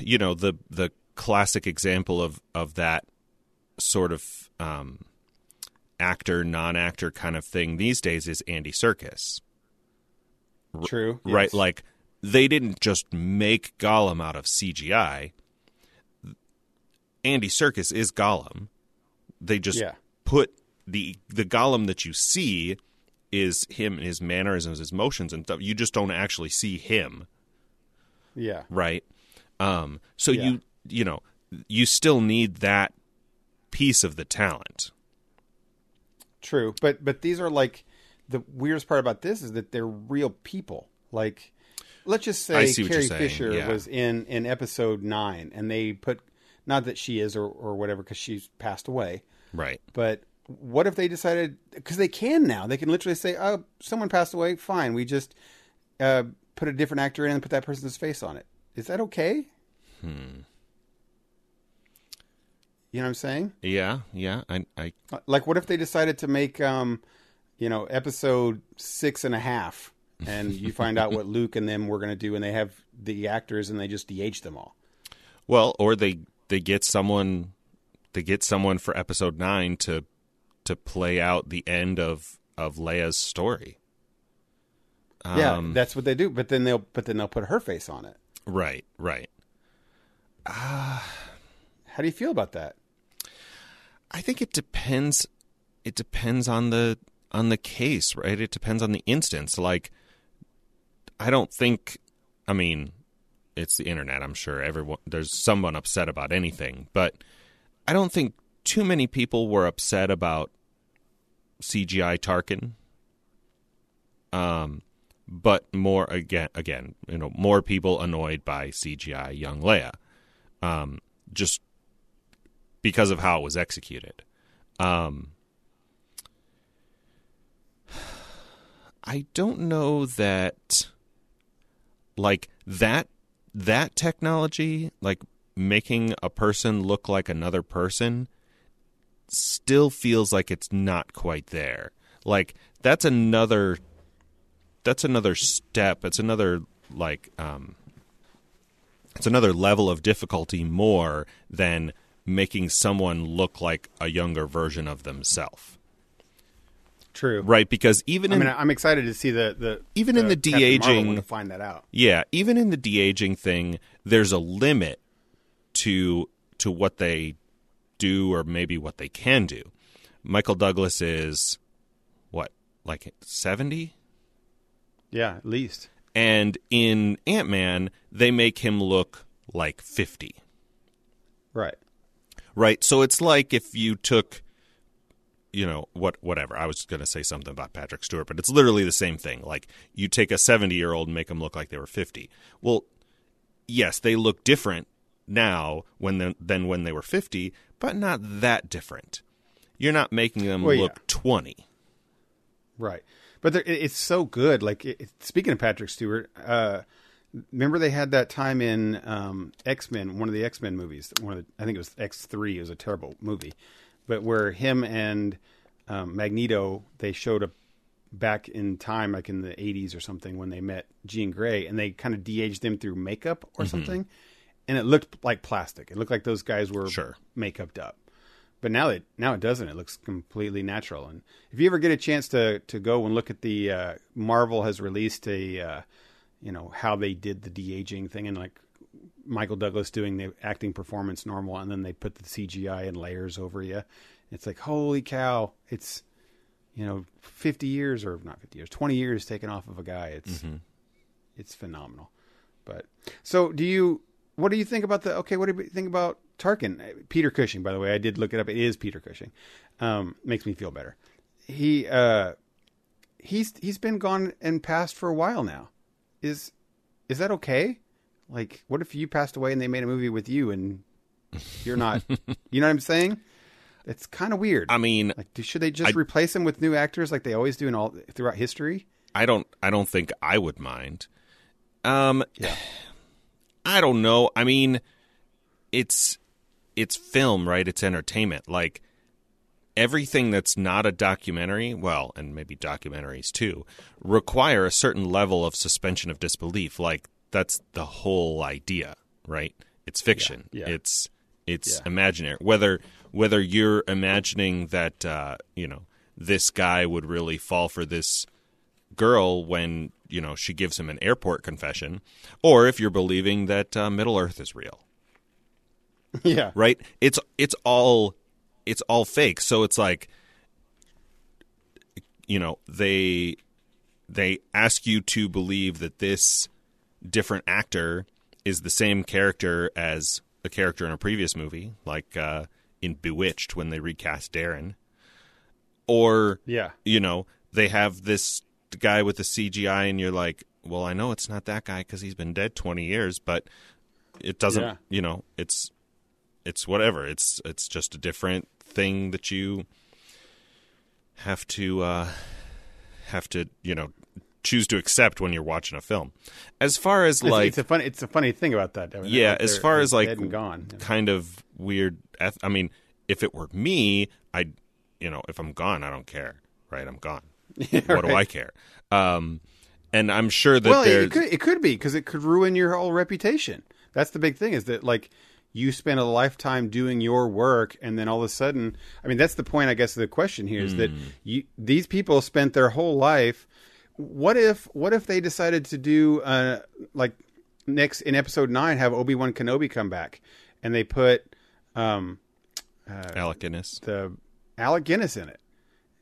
you know the the classic example of of that sort of um, actor non actor kind of thing these days is Andy Serkis, True. right? Yes. Like they didn't just make Gollum out of CGI. Andy Serkis is Gollum. They just Yeah. put the the Gollum that you see is him and his mannerisms, his motions and stuff. You just don't actually see him, Yeah. right? Um, so Yeah. you you know you still need that piece of the talent. True, but but these are like the weirdest part about this is that they're real people. Like, let's just say Carrie Fisher yeah. was in in episode nine, and they put not that she is or or whatever because she's passed away, Right. but what if they decided because they can now they can literally say oh someone passed away fine we just uh, put a different actor in and put that person's face on it is that okay Hmm. you know what i'm saying Yeah, yeah. I I like what if they decided to make um you know episode six and a half and you find out what luke and them were going to do and they have the actors and they just de-age them all well, or they they get someone they get someone for episode 9 to to play out the end of of Leia's story. yeah Um, that's what they do but then they'll but then they'll put her face on it Right, right. how do you feel about that I think it depends. It depends on the on the case, right? It depends on the instance. Like, I don't think. I mean, it's the internet. I'm sure everyone there's someone upset about anything, but I don't think too many people were upset about CGI Tarkin. Um, but more again, again, you know, more people annoyed by CGI young Leia. Um, just because of how it was executed. Um, I don't know that, like that that technology, like making a person look like another person, still feels like it's not quite there. Like that's another that's another step. It's another like um it's another level of difficulty more than making someone look like a younger version of themselves. True. Right, because even I in mean, I'm excited to see the the Even in the de-aging- one to find that out. Yeah, even in the de aging thing, there's a limit to to what they do or maybe what they can do. Michael Douglas is what, like seventy? Yeah, at least. And in Ant Man, they make him look like fifty. Right. Right? So it's like if you took you know, what whatever. I was gonna say something about Patrick Stewart, but it's literally the same thing. Like you take a seventy year old and make them look like they were fifty. Well, yes, they look different now when than when they were 50, but not that different. You're not making them Well, yeah. look 20. Right. But it's so good. Like it, speaking of Patrick Stewart, uh, remember they had that time in um, X Men, one of the X Men movies. One of the, I think it was X three. It was a terrible movie, but where him and um, Magneto they showed up back in time, like in the eighties or something, when they met Jean Grey, and they kind of de-aged them through makeup or something, and it looked like plastic. It looked like those guys were Sure. makeup up. But now it now it doesn't. It looks completely natural. And if you ever get a chance to to go and look at the uh, Marvel has released a uh, you know how they did the de aging thing and like Michael Douglas doing the acting performance normal, and then they put the CGI and layers over you. It's like holy cow! It's you know fifty years or not fifty years, twenty years taken off of a guy. It's it's phenomenal. But so do you? What do you think about the? Okay, what do you think about Tarkin? Peter Cushing, by the way, I did look it up. It is Peter Cushing. Um, makes me feel better. He uh, he's he's been gone and passed for a while now. Is is that okay? Like, what if you passed away and they made a movie with you and you're not? you know what I'm saying? It's kind of weird. I mean, like, do- should they just I- replace him with new actors like they always do in all throughout history? I don't I don't think I would mind. Um Yeah. I don't know. I mean, it's it's film, right? It's entertainment. Like everything that's not a documentary, well, and maybe documentaries too, require a certain level of suspension of disbelief. Like that's the whole idea, right? It's fiction. Yeah, yeah. It's it's Yeah. imaginary. Whether whether you're imagining that uh, you know this guy would really fall for this girl when you know she gives him an airport confession, or if you're believing that uh, Middle Earth is real, yeah. right? It's it's all it's all fake. So it's like you know they they ask you to believe that this different actor is the same character as a character in a previous movie, like uh, in Bewitched when they recast Darrin, or Yeah. you know, they have this guy with the CGI, and you're like, well, I know it's not that guy because he's been dead 20 years, but it doesn't, Yeah. you know, it's it's whatever. It's it's just a different thing that you have to uh, have to you know choose to accept when you're watching a film. As far as It's, like it's a funny it's a funny thing about that. Devin, yeah, that as far as like gone. kind of weird. Eth- I mean, if it were me, I'd you know, if I'm gone, I don't care. Right, I'm gone. what do I care? Um, and I'm sure that well, it could it could be because it could ruin your whole reputation. That's the big thing is that like you spend a lifetime doing your work and then all of a sudden I mean that's the point I guess of the question here is that Hmm. you these people spent their whole life what if what if they decided to do uh like next in episode 9 have Obi-Wan Kenobi come back and they put um Alec Guinness. the Alec Guinness in it.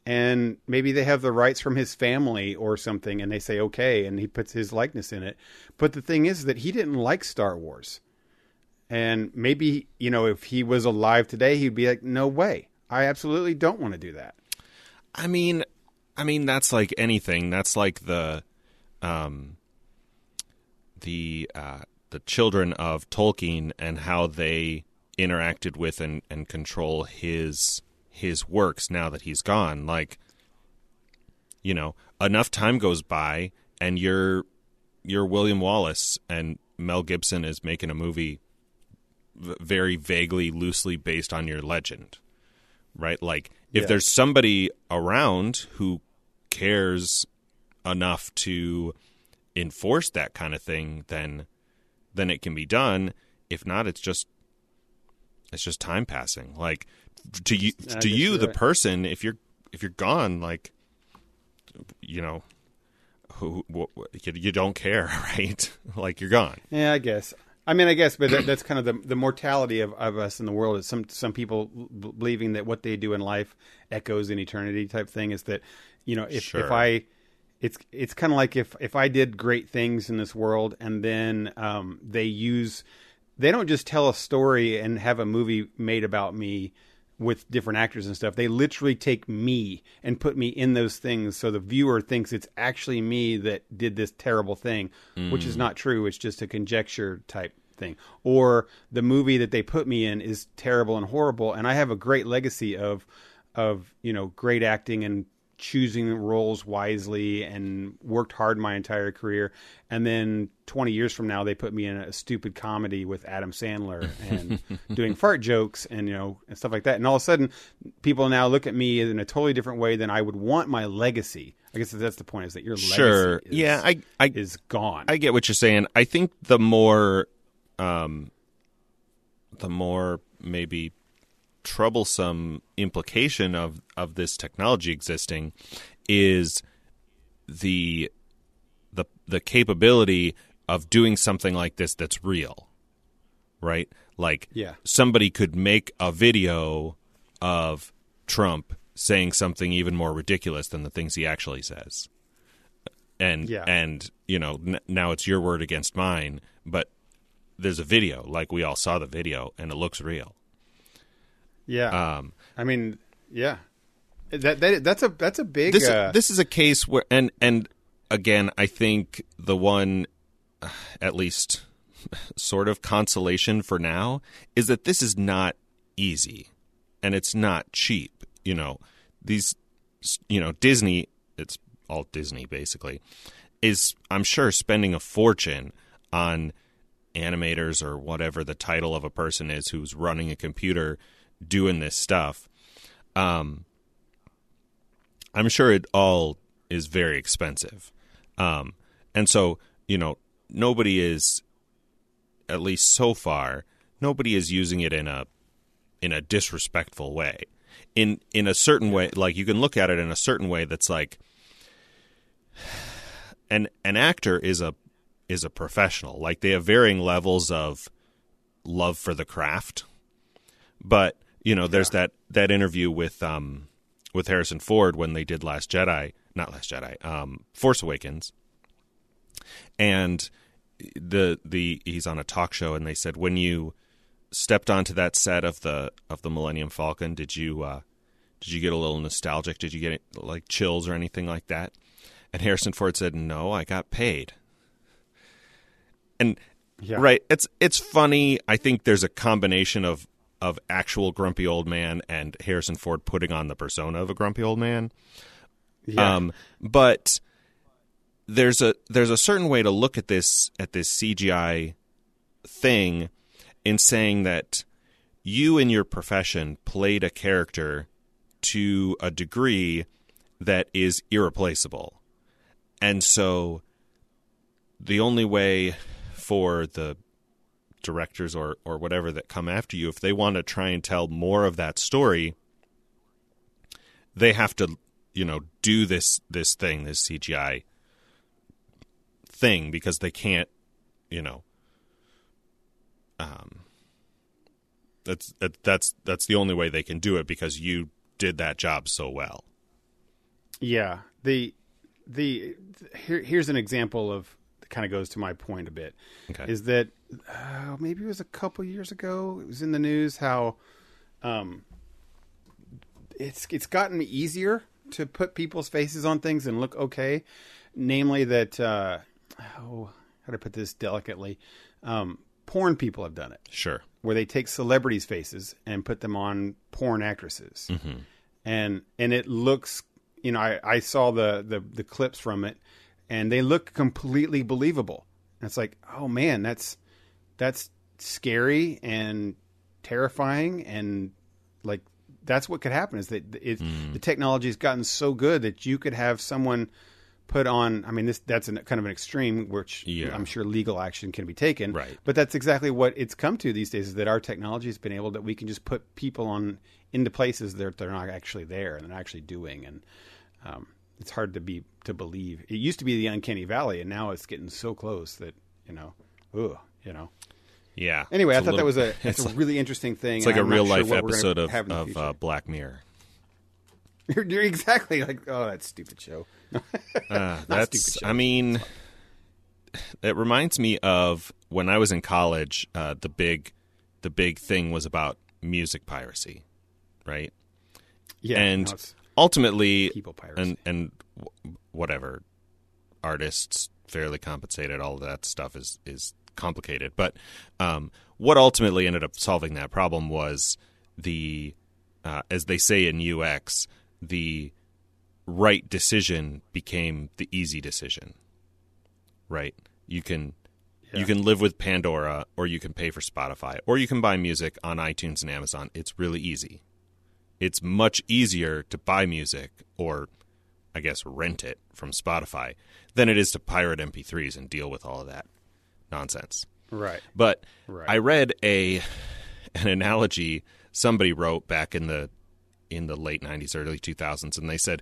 And maybe they have the rights from his family or something, and they say okay, and he puts his likeness in it. But the thing is that he didn't like Star Wars, and maybe you know if he was alive today, he'd be like, "No way, I absolutely don't want to do that." I mean, I mean that's like anything. That's like the, um, the uh, the children of Tolkien and how they interacted with and, and control his his works now that he's gone. Like, you know, enough time goes by and you're you're William Wallace and Mel Gibson is making a movie v- very vaguely, loosely based on your legend right? Like if Yeah. there's somebody around who cares enough to enforce that kind of thing, then then it can be done. If not, it's just it's just time passing. Like to you, to you, the right. person, if you're if you're gone, like you know, who, wh- wh- you, you don't care, right? like you're gone. Yeah, I guess. I mean, I guess, but that, that's kind of the the mortality of, of us in the world. Is some some people b- believing that what they do in life echoes in eternity type thing. Is that you know if if I it's it's kind of like if if I did great things in this world and then um, they use they don't just tell a story and have a movie made about me with different actors and stuff. They literally take me and put me in those things so the viewer thinks it's actually me that did this terrible thing, which is not true. It's just a conjecture type thing. Or the movie that they put me in is terrible and horrible and I have a great legacy of of, you know, great acting and choosing roles wisely and worked hard my entire career and then 20 years from now they put me in a stupid comedy with Adam Sandler and doing fart jokes and you know and stuff like that and all of a sudden people now look at me in a totally different way than I would want my legacy I guess that's the point is that your Sure. legacy is, yeah, I I is gone I get what you're saying. I think the more, um, the more maybe troublesome implication of of this technology existing is the the the capability of doing something like this that's real, right? Like, Yeah. somebody could make a video of Trump saying something even more ridiculous than the things he actually says and Yeah. and you know n- now it's your word against mine but there's a video like we all saw the video and it looks real yeah. Um I mean yeah. That, that that's a that's a big this uh, this is a case where and and again i think the one uh, at least sort of consolation for now is that this is not easy and it's not cheap you know. These you know disney it's all disney basically is i'm sure spending a fortune on animators or whatever the title of a person is who's running a computer doing this stuff um i'm sure it all is very expensive. Um and so you know nobody is at least so far nobody is using it in a in a disrespectful way. In in a certain way like you can look at it in a certain way that's like an an actor is a is a professional. Like they have varying levels of love for the craft but you know there's that that interview with um with Harrison Ford when they did Last Jedi not Last Jedi um Force Awakens. And the the he's on a talk show and they said when you stepped onto that set of the of the Millennium Falcon did you uh did you get a little nostalgic? Did you get like chills or anything like that? And Harrison Ford said no I got paid. And Yeah. right it's it's funny. I think there's a combination of of actual grumpy old man and Harrison Ford putting on the persona of a grumpy old man yeah. um, but there's a there's a certain way to look at this at this CGI thing in saying that you in your profession played a character to a degree that is irreplaceable. And so the only way for the directors or or whatever that come after you if they want to try and tell more of that story they have to you know do this this thing this CGI thing because they can't you know um that's that, that's that's the only way they can do it because you did that job so well Yeah. The the here here's an example of kind of goes to my point a bit. Okay. Is that uh, maybe it was a couple years ago? It was in the news how um it's it's gotten easier to put people's faces on things and look okay. Namely that uh oh how to put this delicately. Um porn people have done it sure where they take celebrities' faces and put them on porn actresses, Mm-hmm. and and it looks, you know, I, I saw the, the the clips from it, and they look completely believable. And it's like, oh man, that's that's scary and terrifying, and like that's what could happen is that it, Mm. the technology has gotten so good that you could have someone put on. I mean, this that's an, kind of an extreme, which Yeah. I'm sure legal action can be taken. Right. But that's exactly what it's come to these days. Is that our technology has been able that we can just put people on into places that they're not actually there and they're not actually doing, and um, it's hard to be to believe. It used to be the uncanny valley, and now it's getting so close that you know, ugh, you know. Yeah. Anyway, I thought that was a It's a like, really interesting thing. it's like a I'm real life what episode of have in the of uh, Black Mirror. You're, you're exactly like, oh, that stupid show. Uh, that's. stupid show. I mean, it reminds me of when I was in college. Uh, the big, the big thing was about music piracy, right? Yeah, and no, ultimately, people piracy. and and whatever artists fairly compensated all of that stuff is is complicated. But um, what ultimately ended up solving that problem was the uh, as they say in UX the right decision became the easy decision right? You can you can live with Pandora or you can pay for Spotify or you can buy music on iTunes and Amazon. It's really easy it's much easier to buy music or I guess rent it from Spotify than it is to pirate MP3s and deal with all of that nonsense. right. But Right. I read a an analogy somebody wrote back in the in the late 90s early 2000s and they said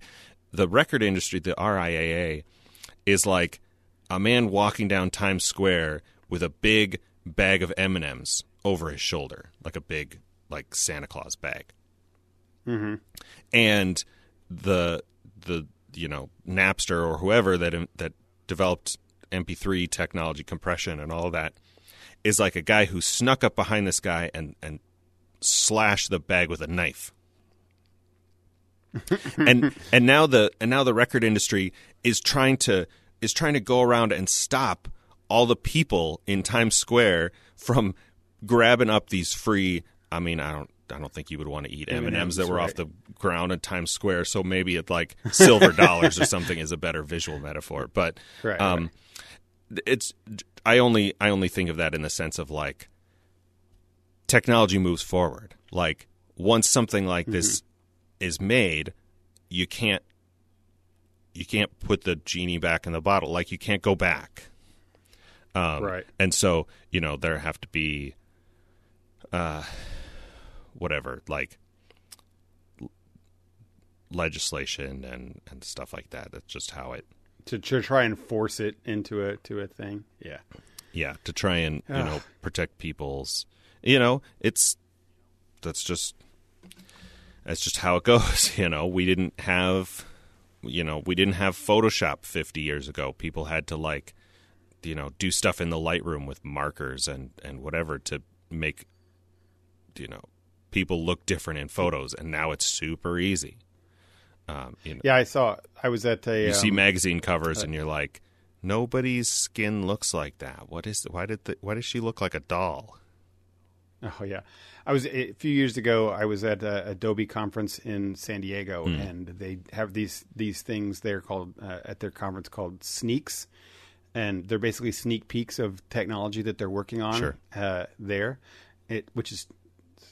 the record industry the RIAA is like a man walking down Times Square with a big bag of M&Ms over his shoulder like a big like Santa Claus bag Mm-hmm. and the the you know Napster or whoever that that developed MP3 technology compression and all of that is like a guy who snuck up behind this guy and and slashed the bag with a knife. and and now the and now the record industry is trying to is trying to go around and stop all the people in Times Square from grabbing up these free I mean I don't I don't think you would want to eat M&Ms, M&Ms, that were off the ground in Times Square so maybe it's like silver dollars or something is a better visual metaphor but Right, um it's I only I only think of that in the sense of like technology moves forward. Like once something like this is made, you can't you can't put the genie back in the bottle. Like you can't go back. Um, Right. And so you know there have to be, uh, whatever like l- legislation and and stuff like that. That's just how it. to, to try and force it into a to a thing. Yeah. Yeah, to try and you know protect people's. You know, it's that's just that's just how it goes. You know, we didn't have, you know, we didn't have Photoshop 50 years ago. People had to like, you know, do stuff in the Lightroom with markers and and whatever to make, you know, people look different in photos. And now it's super easy. Um, you know, Yeah, I saw. I was at a. you see um, magazine covers and you're like, nobody's skin looks like that. What is? Why did? The, why does she look like a doll? Oh yeah, I was a few years ago. I was at a Adobe conference in San Diego, Hmm. and they have these these things there called uh, at their conference called sneaks, and they're basically sneak peeks of technology that they're working on Sure. uh, there. It which is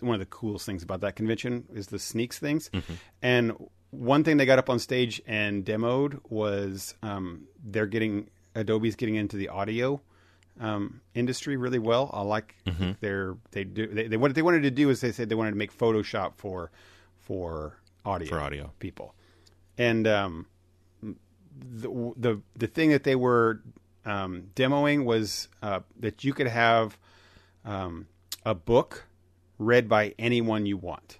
one of the coolest things about that convention is the sneaks things, Mm-hmm. and one thing they got up on stage and demoed was um, they're getting Adobe's getting into the audio um, industry really well. I like Mm-hmm. their they do they, they what they wanted to do is they said they wanted to make Photoshop for for audio For audio. people, and um, the the the thing that they were um, demoing was uh, that you could have um, a book read by anyone you want.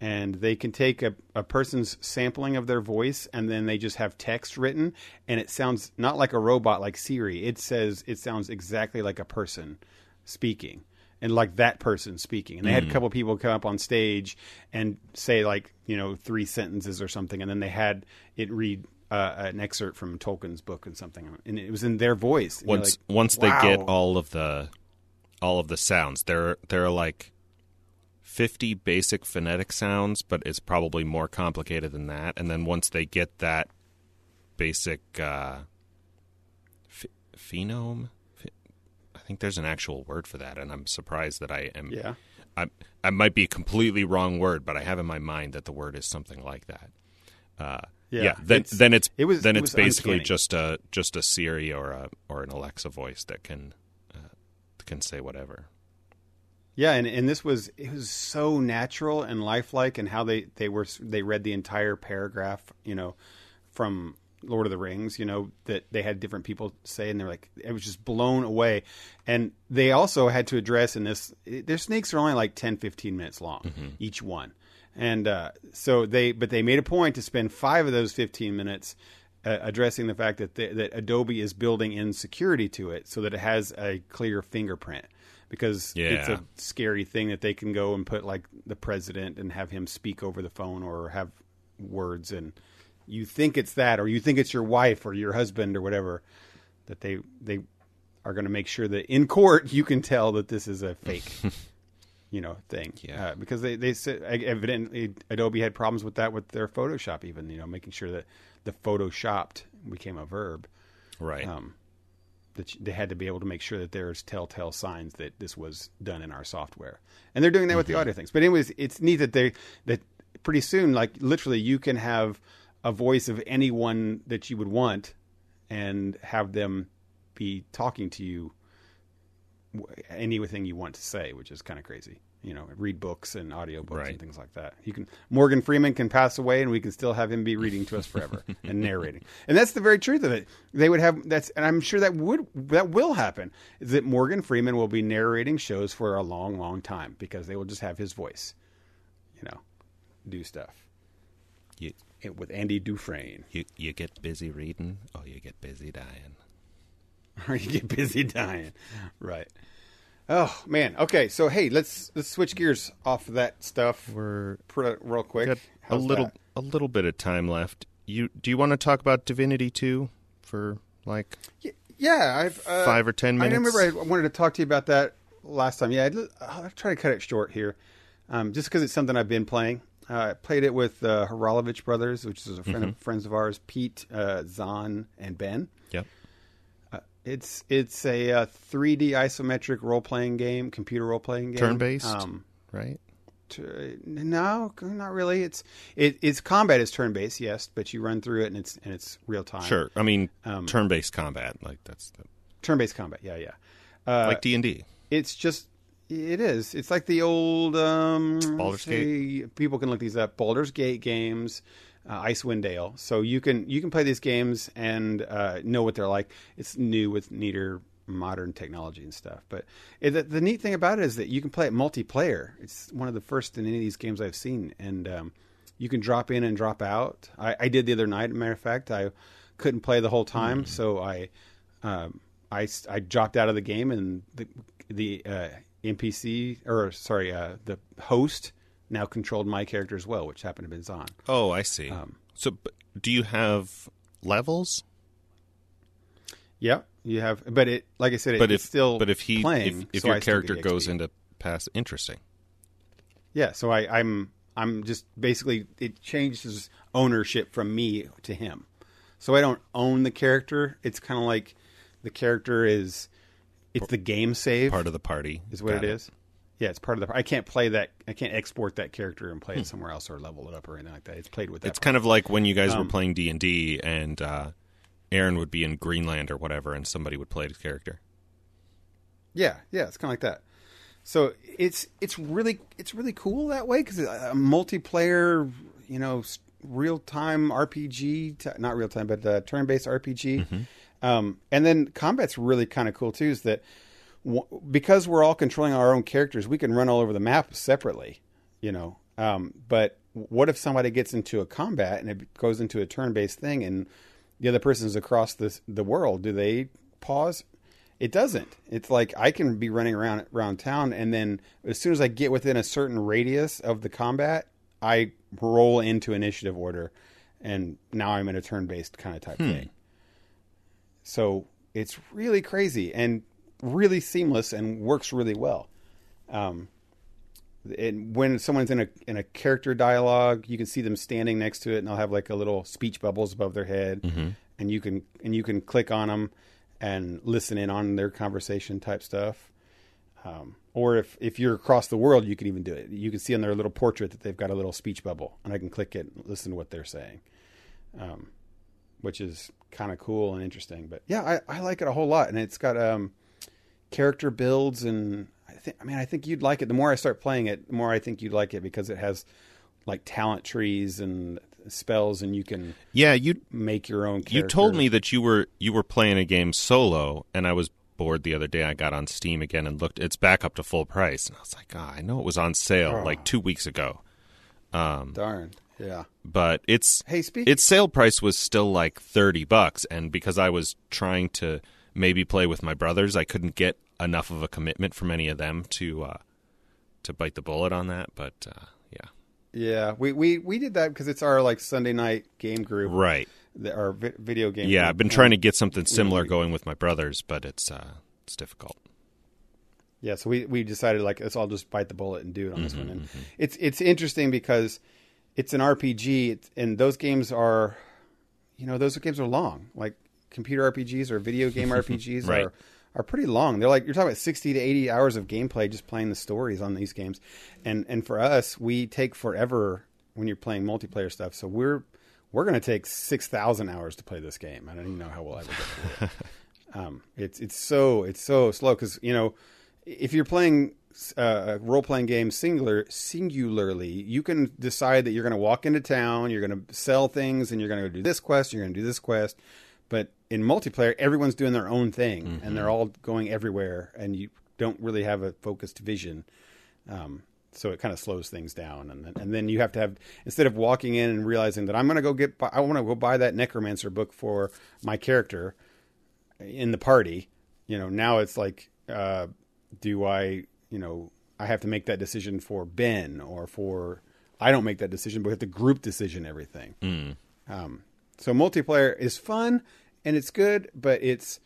And they can take a, a person's sampling of their voice and then they just have text written and it sounds not like a robot like Siri. It says it sounds exactly like a person speaking and like that person speaking. And they had a couple people come up on stage and say like, you know, three sentences or something and then they had it read uh, an excerpt from Tolkien's book and something and it was in their voice. And Once like, once they get all of the all of the sounds, there there are like fifty basic phonetic sounds, but it's probably more complicated than that. And then once they get that basic uh, ph- phenome, Ph- I think there's an actual word for that, and I'm surprised that I am. Yeah. I I might be a completely wrong word, but I have in my mind that the word is something like that. Uh, Yeah, then it's- then it's it was- then it it's basically uncanny. just a just a Siri or a or an Alexa voice that can uh, can say whatever. Yeah, and, and this was it was so natural and lifelike, and how they they were they read the entire paragraph, you know, from Lord of the Rings, you know, that they had different people say, and they're like, it was just blown away. And they also had to address in this, their sneaks are only like 10, 15 minutes long, each one. And uh, so they, but they made a point to spend five of those 15 minutes uh, addressing the fact that, they, that Adobe is building in security to it so that it has a clear fingerprint. Because it's a scary thing that they can go and put like the president and have him speak over the phone or have words and you think it's that or you think it's your wife or your husband or whatever that they they are going to make sure that in court you can tell that this is a fake you know thing Yeah. uh, because they they said evidently Adobe had problems with that with their Photoshop even you know making sure that the photoshopped became a verb Right. um, that they had to be able to make sure that there's telltale signs that this was done in our software, and they're doing that with the mm-hmm. audio things. But anyways, it's neat that they that pretty soon, like literally, you can have a voice of anyone that you would want, and have them be talking to you anything you want to say, which is kind of crazy. You know, read books and audiobooks Right. and things like that. You can Morgan Freeman can pass away, and we can still have him be reading to us forever and narrating. And that's the very truth of it. They would have that's, and I'm sure that would that will happen. Is that Morgan Freeman will be narrating shows for a long, long time because they will just have his voice. You know, do stuff You It- with Andy Dufresne, you you get busy reading, or you get busy dying. or you get busy dying. Right. Oh man. Okay. So hey, let's let's switch gears off of that stuff. We're real quick. a little that? a little bit of time left. You do you want to talk about Divinity two for like Yeah, I've uh, Five or 10 minutes. I remember I wanted to talk to you about that last time. Yeah, I'd, I'll try to cut it short here, um, just because it's something I've been playing. Uh, I played it with uh, Haralovich brothers, which is a friend Mm-hmm. of friends of ours, Pete, uh, Zahn, and Ben. yep It's it's a uh, 3D isometric role playing game, computer role playing game, turn based Um, right? no, not really. It's it, it's combat is turn based, yes, but you run through it and it's and it's real time. Sure. I mean Um, turn based combat like that's the, turn based combat. Yeah, yeah. Uh, like D and D. it's just it is. It's like the old um, Baldur's say- People can look these up. Baldur's Gate games, uh, Icewind Dale. So you can you can play these games and uh, know what they're like. It's new with neater modern technology and stuff. But it, the, the neat thing about it is that you can play it multiplayer. It's one of the first in any of these games I've seen, and um, you can drop in and drop out. I, I did the other night. As a matter of fact, I couldn't play the whole time, so I um, I, I dropped out of the game, and the the uh, NPC or sorry, uh, the host now controlled my character as well, which happened to be Zahn. Oh, I see. Um, so do you have levels? Yeah, you have, but it like I said, it, But it's if still but if he playing. if, if so your I character goes into past interesting. yeah, so I, I'm I'm just basically it changes ownership from me to him, so I don't own the character. It's kind of like the character is it's the game save Part of the party is what Got it is. Yeah, it's part of the. I can't play that. I can't export that character and play it somewhere else or level it up or anything like that. It's played with that. Hmm. It's kind of like when you guys were Um, playing D and D, and uh, Aaron would be in Greenland or whatever, and somebody would play his character. Yeah, yeah, it's kind of like that. So it's it's really it's really cool that way because a multiplayer, you know, real time RPG, not real time, but uh, turn based RPG. Um, and then combat's really kind of cool too. Is that because we're all controlling our own characters, we can run all over the map separately, you know. Um, but what if somebody gets into a combat and it goes into a turn based thing, and the other person's across the the world? Do they pause? It doesn't. It's like I can be running around around town, and then as soon as I get within a certain radius of the combat, I roll into initiative order, and now I'm in a turn-based kind of type thing. So it's really crazy and really seamless and works really well. Um, and when someone's in a in a character dialogue, you can see them standing next to it, and they'll have like a little speech bubbles above their head, and you can and you can click on them and listen in on their conversation type stuff. Um, or if if you're across the world, you can even do it. You can see on their little portrait that they've got a little speech bubble, and I can click it, and listen to what they're saying. um, which is kind of cool and interesting. But yeah, I, I like it a whole lot, and it's got um, character builds, and I think I mean I think you'd like it. The more I start playing it, the more I think you'd like it because it has like talent trees and spells, and you can Yeah, you make your own. Character. you told me that you were you were playing a game solo, and I was bored the other day. I got on Steam again and looked. It's back up to full price, and I was like, oh, I know it was on sale Oh. like two weeks ago, um, darn. Yeah. but its Hey, speak. its sale price was still like thirty bucks, and because I was trying to maybe play with my brothers, I couldn't get enough of a commitment from any of them to uh, to bite the bullet on that. But uh, yeah, Yeah, we, we, we did that because it's our like Sunday night game group, right. the, our vi- video game. Yeah, group. I've been trying to get something similar going with my brothers, but it's uh, it's difficult. Yeah, so we, we decided like let's all just bite the bullet and do it on this one. Mm-hmm, And it's it's interesting because it's an RPG, and those games are, you know, those games are long. Like computer RPGs or video game RPGs Right. are are pretty long. They're like you're talking about sixty to eighty hours of gameplay just playing the stories on these games, and and for us, we take forever when you're playing multiplayer stuff. So we're we're going to take six thousand hours to play this game. I don't even know how we'll ever get it. Um, it's it's so it's so slow because you know if you're playing uh, a role playing game singular singularly, you can decide that you're going to walk into town, you're going to sell things, and you're going to do this quest, you're going to do this quest. But in multiplayer, everyone's doing their own thing, and they're all going everywhere, and you don't really have a focused vision. Um, so it kind of slows things down, and then, and then you have to have instead of walking in and realizing that I'm going to go get, I want to go buy that necromancer book for my character in the party. You know, now it's like, uh, do I, you know, I have to make that decision for Ben or for I don't make that decision, but we have to group decision everything. Um, so multiplayer is fun and it's good, but it's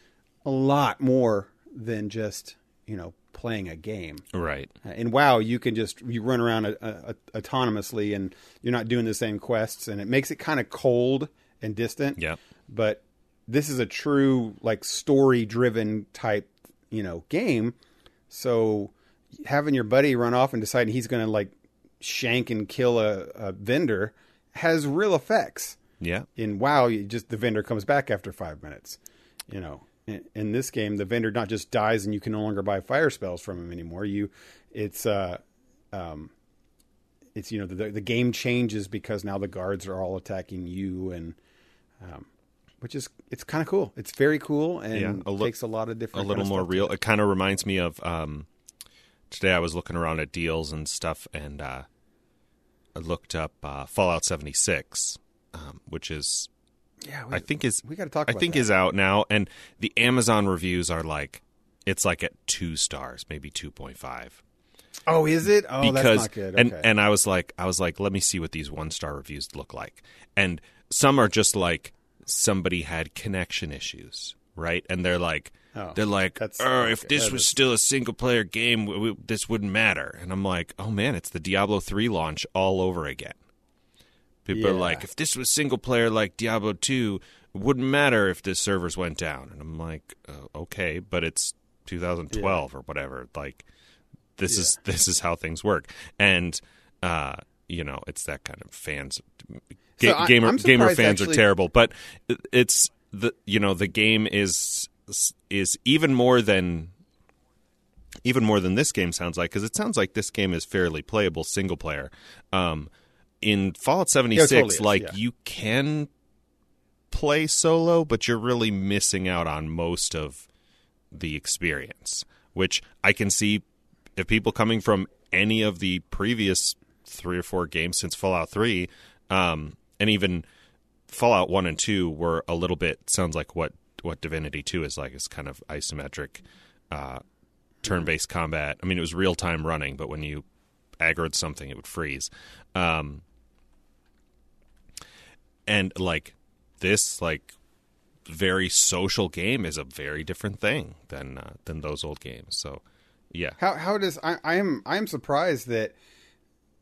a lot more than just you know playing a game. Right. Uh, In WoW, you can just you run around uh, uh, autonomously, and you're not doing the same quests, and it makes it kind of cold and distant. Yeah. But this is a true like story driven type you know game. So having your buddy run off and deciding he's going to like shank and kill a, a vendor has real effects Yeah. in WoW, you just the vendor comes back after five minutes. You know, in, in this game, the vendor not just dies and you can no longer buy fire spells from him anymore. You, it's uh, um, it's you know the the game changes because now the guards are all attacking you and um, which is it's kind of cool. It's very cool and Yeah, a li- takes a lot of different. a little more real. it. It kind of reminds me of um, today. I was looking around at deals and stuff, and uh, I looked up uh, Fallout seventy six, um, which is Yeah, we, I think is we got to talk. I think that. is out now, and the Amazon reviews are like it's like at two stars, maybe two point five. Oh, is it? Oh, because that's not good. and Okay. and I was like I was like let me see what these one star reviews look like and some are just like somebody had connection issues right and they're like Oh, they're like oh if okay, this that was is- still a single player game w- w- this wouldn't matter and I'm like oh man it's the Diablo 3 launch all over again people are like if this was single player like Diablo 2 it wouldn't matter if the servers went down. And I'm like uh, okay but it's 2012 or whatever. Like this is this is how things work. And uh you know it's that kind of fans ga- So I- gamer gamer fans are terrible. But it's the you know the game is is even more than even more than this game sounds like because it sounds like this game is fairly playable single player. Um in fallout 76 totally is, like yeah. you can play solo but you're really missing out on most of the experience, which I can see if people coming from any of the previous three or four games since Fallout 3, um, and even Fallout 1 and 2 were a little bit, sounds like what, what Divinity 2 is like, is kind of isometric, uh, turn based combat. I mean, it was real time running, but when you aggroed something, it would freeze. Um, and like this, like very social game is a very different thing than uh, than those old games. So, yeah, How how does I, I am I am surprised that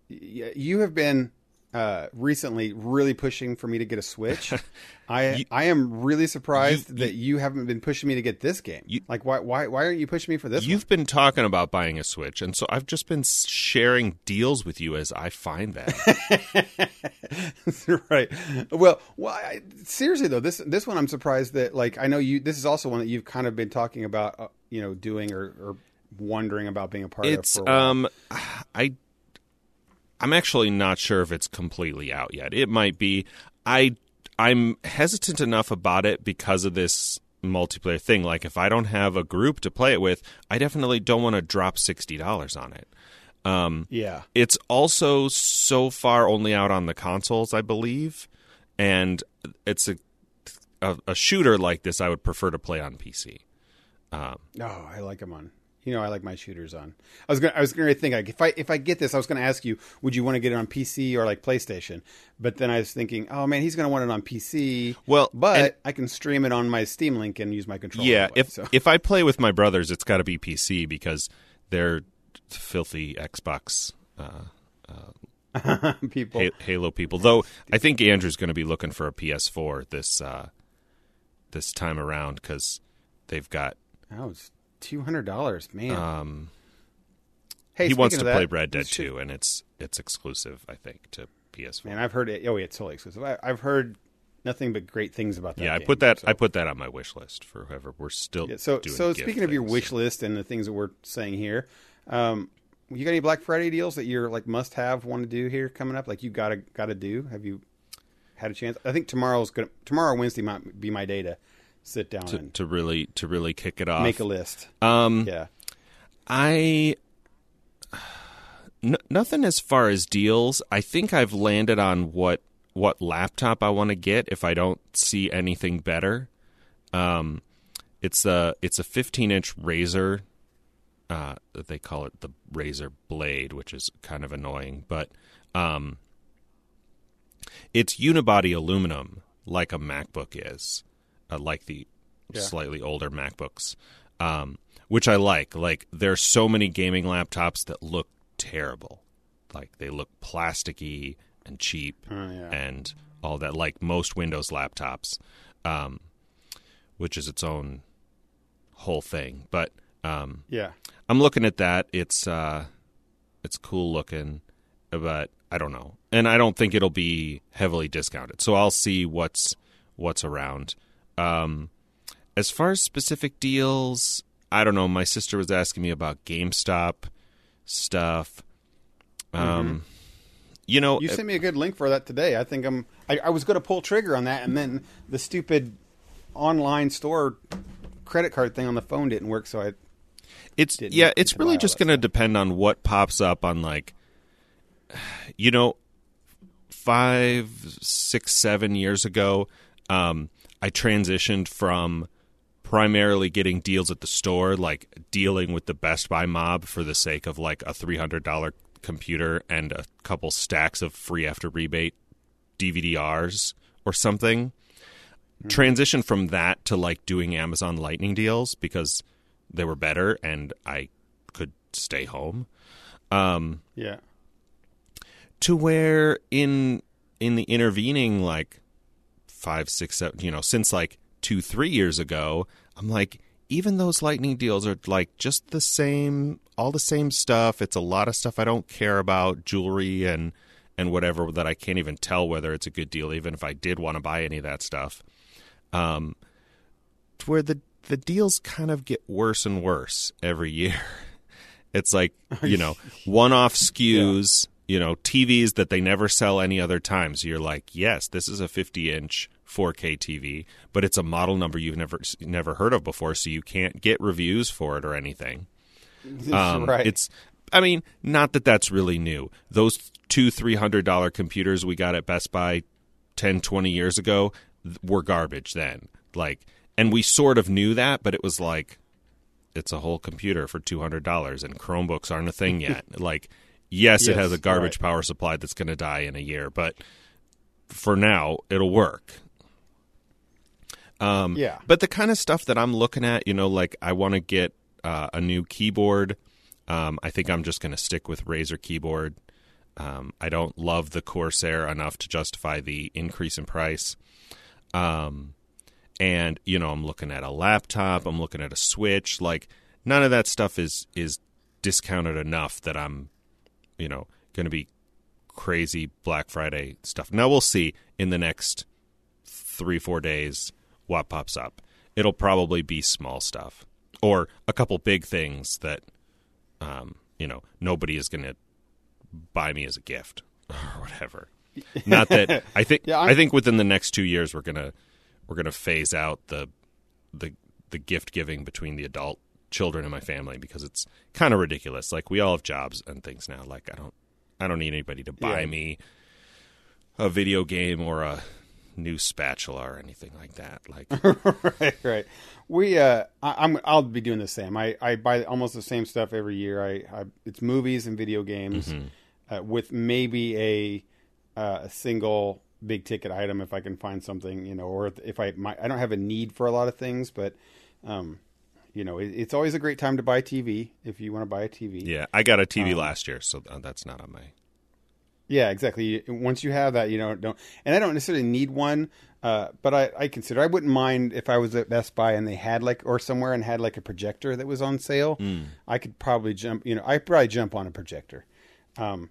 you have been uh, recently really pushing for me to get a Switch. I I am really surprised You- that you haven't been pushing me to get this game. You- like why why why aren't you pushing me for this? You've been talking about buying a Switch, and so I've just been sharing deals with you as I find that. one? right. Well, well I, seriously though, this this one I'm surprised that like I know you. This is also one that you've kind of been talking about, uh, you know, doing or, or wondering about being a part it's of. While. um, I I'm actually not sure if it's completely out yet. It might be. I I'm hesitant enough about it because of this multiplayer thing. Like if I don't have a group to play it with, I definitely don't want to drop sixty dollars on it. Um, yeah. It's also so far only out on the consoles, I believe, and it's a a, a shooter like this. I would prefer to play on PC. Oh, I like them on. You know, I like my shooters on. I was gonna, I was gonna think like if I if I get this, I was gonna ask you, would you want to get it on PC or like PlayStation? But then I was thinking, oh man, he's gonna want it on PC. Well, but I can stream it on my Steam Link and use my controller. Yeah, if so. if I play with my brothers, it's got to be PC because they're filthy Xbox uh, people, Ha- Halo people. Though I think Andrew's going to be looking for a PS4 this uh, this time around because they've got two hundred dollars, man. um, hey, he wants to of play that, Red Dead 2, and it's it's exclusive, I think, to PS4. Man, I've heard it. Oh, yeah, it's totally exclusive. I, I've heard nothing but great things about that. yeah, I put that so. I put that on my wish list for whoever we're still. Yeah, so so speaking of your wish list and the things that we're saying here, um, you got any Black Friday deals that you're like must have want to do here coming up? Like you gotta gotta do? Have you had a chance? I think tomorrow's gonna tomorrow Wednesday might be my day to sit down to, and to really to really kick it off. make a list. um, Yeah, I n- nothing as far as deals. I think I've landed on what what laptop I want to get if I don't see anything better. Um, it's a it's a 15 inch Razer. Uh, they call it the Razer Blade, which is kind of annoying, but um, it's unibody aluminum, like a MacBook is, uh, like the Yeah. slightly older MacBooks, um, which I like. Like there are so many gaming laptops that look terrible, like they look plasticky and cheap Oh, yeah. and all that. Like most Windows laptops, um, which is its own whole thing. But um, yeah. I'm looking at that. It's uh, it's cool looking, but I don't know, and I don't think it'll be heavily discounted. So I'll see what's what's around. Um, as far as specific deals, I don't know. My sister was asking me about GameStop stuff. Um, you know, You sent me a good link for that today. I think I'm. I, I was going to pull trigger on that, and then the stupid online store credit card thing on the phone didn't work. So I It's didn't yeah, it's really just going to depend on what pops up on like you know five, six, seven years ago um I transitioned from primarily getting deals at the store like dealing with the Best Buy mob for the sake of like a $300 computer and a couple stacks of free after rebate DVDRs or something transition from that to like doing Amazon Lightning deals because they were better and I could stay home. Um, yeah. to where in in the intervening like five, six, seven, you know, since like two, three years ago, I'm like, even those Lightning deals are like just the same, all the same stuff. It's a lot of stuff I don't care about, jewelry and and whatever that I can't even tell whether it's a good deal, even if I did want to buy any of that stuff. Um, where the the deals kind of get worse and worse every year. It's like you know one off SKUs, you know TVs that they never sell any other time. So you're like, yes, this is a 50 inch 4K TV, but it's a model number you've never never heard of before, so you can't get reviews for it or anything. Um, right. It's, I mean, not that that's really new. Those two three hundred dollar computers we got at Best Buy 10, 20 years ago were garbage then. Like, and we sort of knew that, but it was like, it's a whole computer for two hundred dollars, and Chromebooks aren't a thing yet. like, yes, it has a garbage right. power supply that's going to die in a year, but for now, it'll work. Um, Yeah. But the kind of stuff that I'm looking at, you know, like I want to get uh, a new keyboard. Um, I think I'm just going to stick with Razer keyboard. Um, I don't love the Corsair enough to justify the increase in price. Um, and you know, I'm looking at a laptop. I'm looking at a Switch. Like none of that stuff is is discounted enough that I'm, you know, going to be crazy Black Friday stuff. Now we'll see in the next three four days what pops up. It'll probably be small stuff or a couple big things that, um, you know, nobody is going to buy me as a gift or whatever. Not that I think Yeah, I'm- think within the next two years we're gonna we're gonna phase out the the the gift giving between the adult children in my family because it's kind of ridiculous. Like we all have jobs and things now. Like I don't I don't need anybody to buy Yeah. me a video game or a new spatula or anything like that. Like right, right. We, uh, I, I'm, I'll be doing the same. I, I buy almost the same stuff every year. I, I it's movies and video games, uh, with maybe a, uh, a single big ticket item if I can find something, you know, or if I, my, I don't have a need for a lot of things, but, um, you know, it, it's always a great time to buy TV if you want to buy a TV. yeah, I got a TV Um, last year, so that's not on my Yeah, exactly. Once you have that, you know, don't, and I don't necessarily need one, uh, but I, I consider I wouldn't mind if I was at Best Buy and they had like or somewhere and had like a projector that was on sale. I could probably jump. You know, I probably jump on a projector. Um,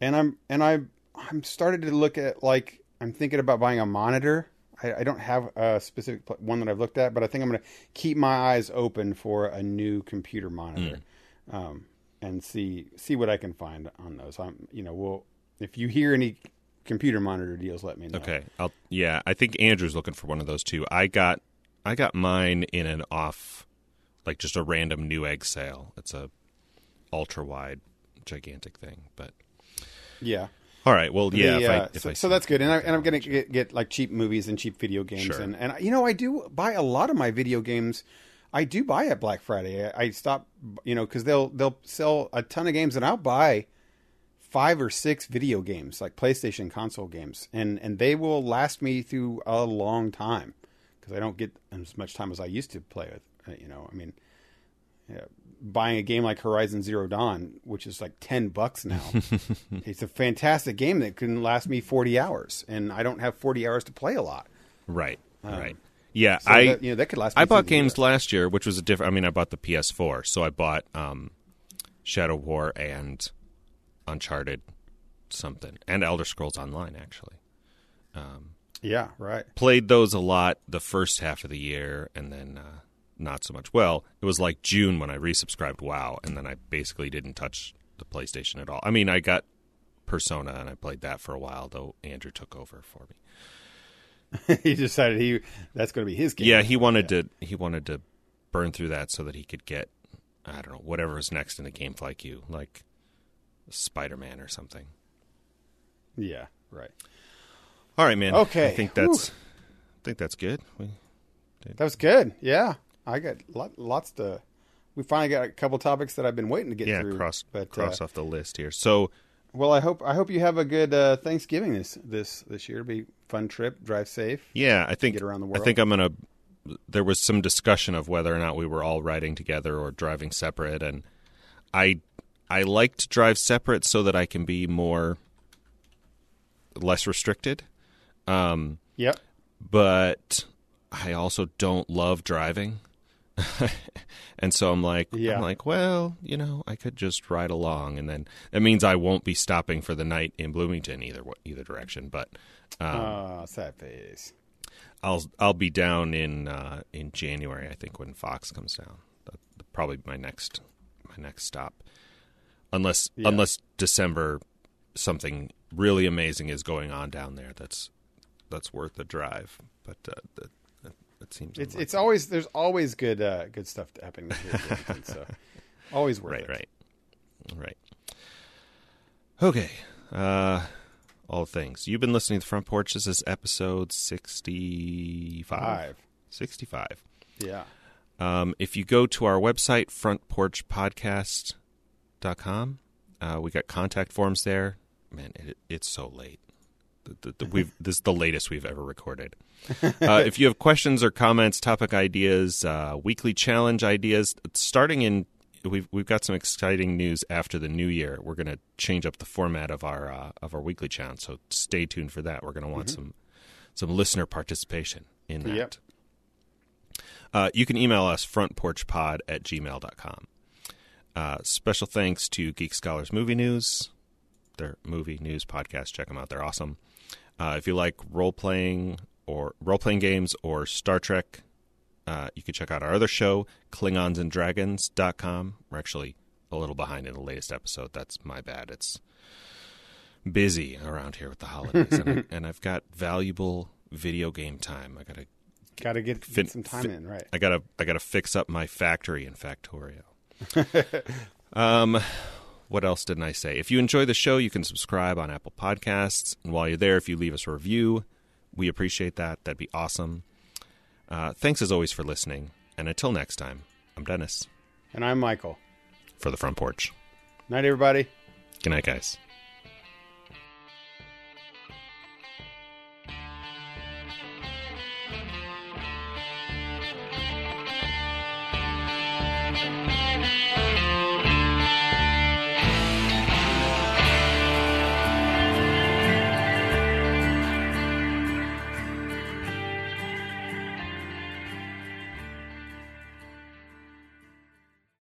and I'm and I I'm started to look at like I'm thinking about buying a monitor. I, I don't have a specific pl- one that I've looked at, but I think I'm going to keep my eyes open for a new computer monitor, um, and see see what I can find on those. I'm you know we'll if you hear any computer monitor deals, let me know. Okay. I'll yeah, I think Andrew's looking for one of those too. I got I got mine in an off like just a random Newegg sale. It's a ultra wide gigantic thing, but Yeah. all right. Well, yeah, The, if I uh, if so, I so that's good, and, I, and I'm gonna get, get like cheap movies and cheap video games, Sure. and and you know I do buy a lot of my video games. I do buy at Black Friday. I, I stop, you know, because they'll they'll sell a ton of games, and I'll buy five or six video games, like PlayStation console games, and and they will last me through a long time because I don't get as much time as I used to play with. uh, You know, I mean, yeah, buying a game like Horizon Zero Dawn, which is like ten bucks now, it's a fantastic game that can last me forty hours, and I don't have forty hours to play a lot. right. right. Yeah, Um, So I that, you know that could last. I bought games year. last year, which was a different. I mean, I bought the PS4, so I bought um, Shadow War and Uncharted something, and Elder Scrolls Online. Actually, Yeah, right. played those a lot the first half of the year, and then uh, not so much. Well, it was like June when I resubscribed WoW, and then I basically didn't touch the PlayStation at all. I mean, I got Persona, and I played that for a while, though Andrew took over for me. he decided he that's going to be his game. Yeah, he wanted to he wanted to burn through that so that he could get I don't know whatever was next in the game like you like Spider Man or something. yeah, right. All right, man. Okay. I think that's I think that's good. We, That was good. Yeah, I got lot, lots to. We finally got a couple topics that I've been waiting to get yeah, through. cross but cross uh, off the list here. So well, I hope I hope you have a good uh, Thanksgiving this this this year. Be a fun trip. Drive safe. yeah, I think Get around the world. I think I'm gonna. There was some discussion of whether or not we were all riding together or driving separate, and I I like to drive separate so that I can be more less restricted. Um, Yep. but I also don't love driving. and so I'm like Yeah. I'm like, well, you know, I could just ride along and then that means I won't be stopping for the night in Bloomington either either direction, but um, Ah, sad face. I'll I'll be down in uh, in January I think when Fox comes down. That'll probably be my next my next stop. Unless Yeah. unless December something really amazing is going on down there that's that's worth the drive. But uh, that, that, that seems It's it's always there's always good uh, good stuff happening here. so always worth right, it. right, right. Okay, uh, all things you've been listening to the front porch. This is episode sixty five. Sixty five. Yeah. Um, if you go to our website, frontporchpodcast.com, uh, we got contact forms there. Man, it, it's so late. The, the, the, we've, this is the latest we've ever recorded. Uh, if you have questions or comments, topic ideas, uh, weekly challenge ideas, starting in we've we've got some exciting news after the new year. We're going to change up the format of our uh, of our weekly challenge, so stay tuned for that. We're going to want some some listener participation in that. Yep. Uh, you can email us frontporchpod at gmail.com. Uh, special thanks to Geek Scholars Movie News, their movie news podcast. Check them out; they're awesome. Uh, if you like role playing or role playing games or Star Trek, uh, you can check out our other show, KlingonsandDragons.com. We're actually a little behind in the latest episode. That's my bad. It's busy around here with the holidays, and, I, and I've got valuable video game time. I gotta Got to get Fin- some time fin- in, right? I gotta I gotta fix up my factory in Factorio. um, what else didn't I say? If you enjoy the show, you can subscribe on Apple Podcasts, and while you're there, if you leave us a review, we appreciate that. That'd be awesome. Uh, thanks as always for listening, and until next time, I'm Dennis And I'm Michael. for the front porch. Night, everybody. Good night, guys.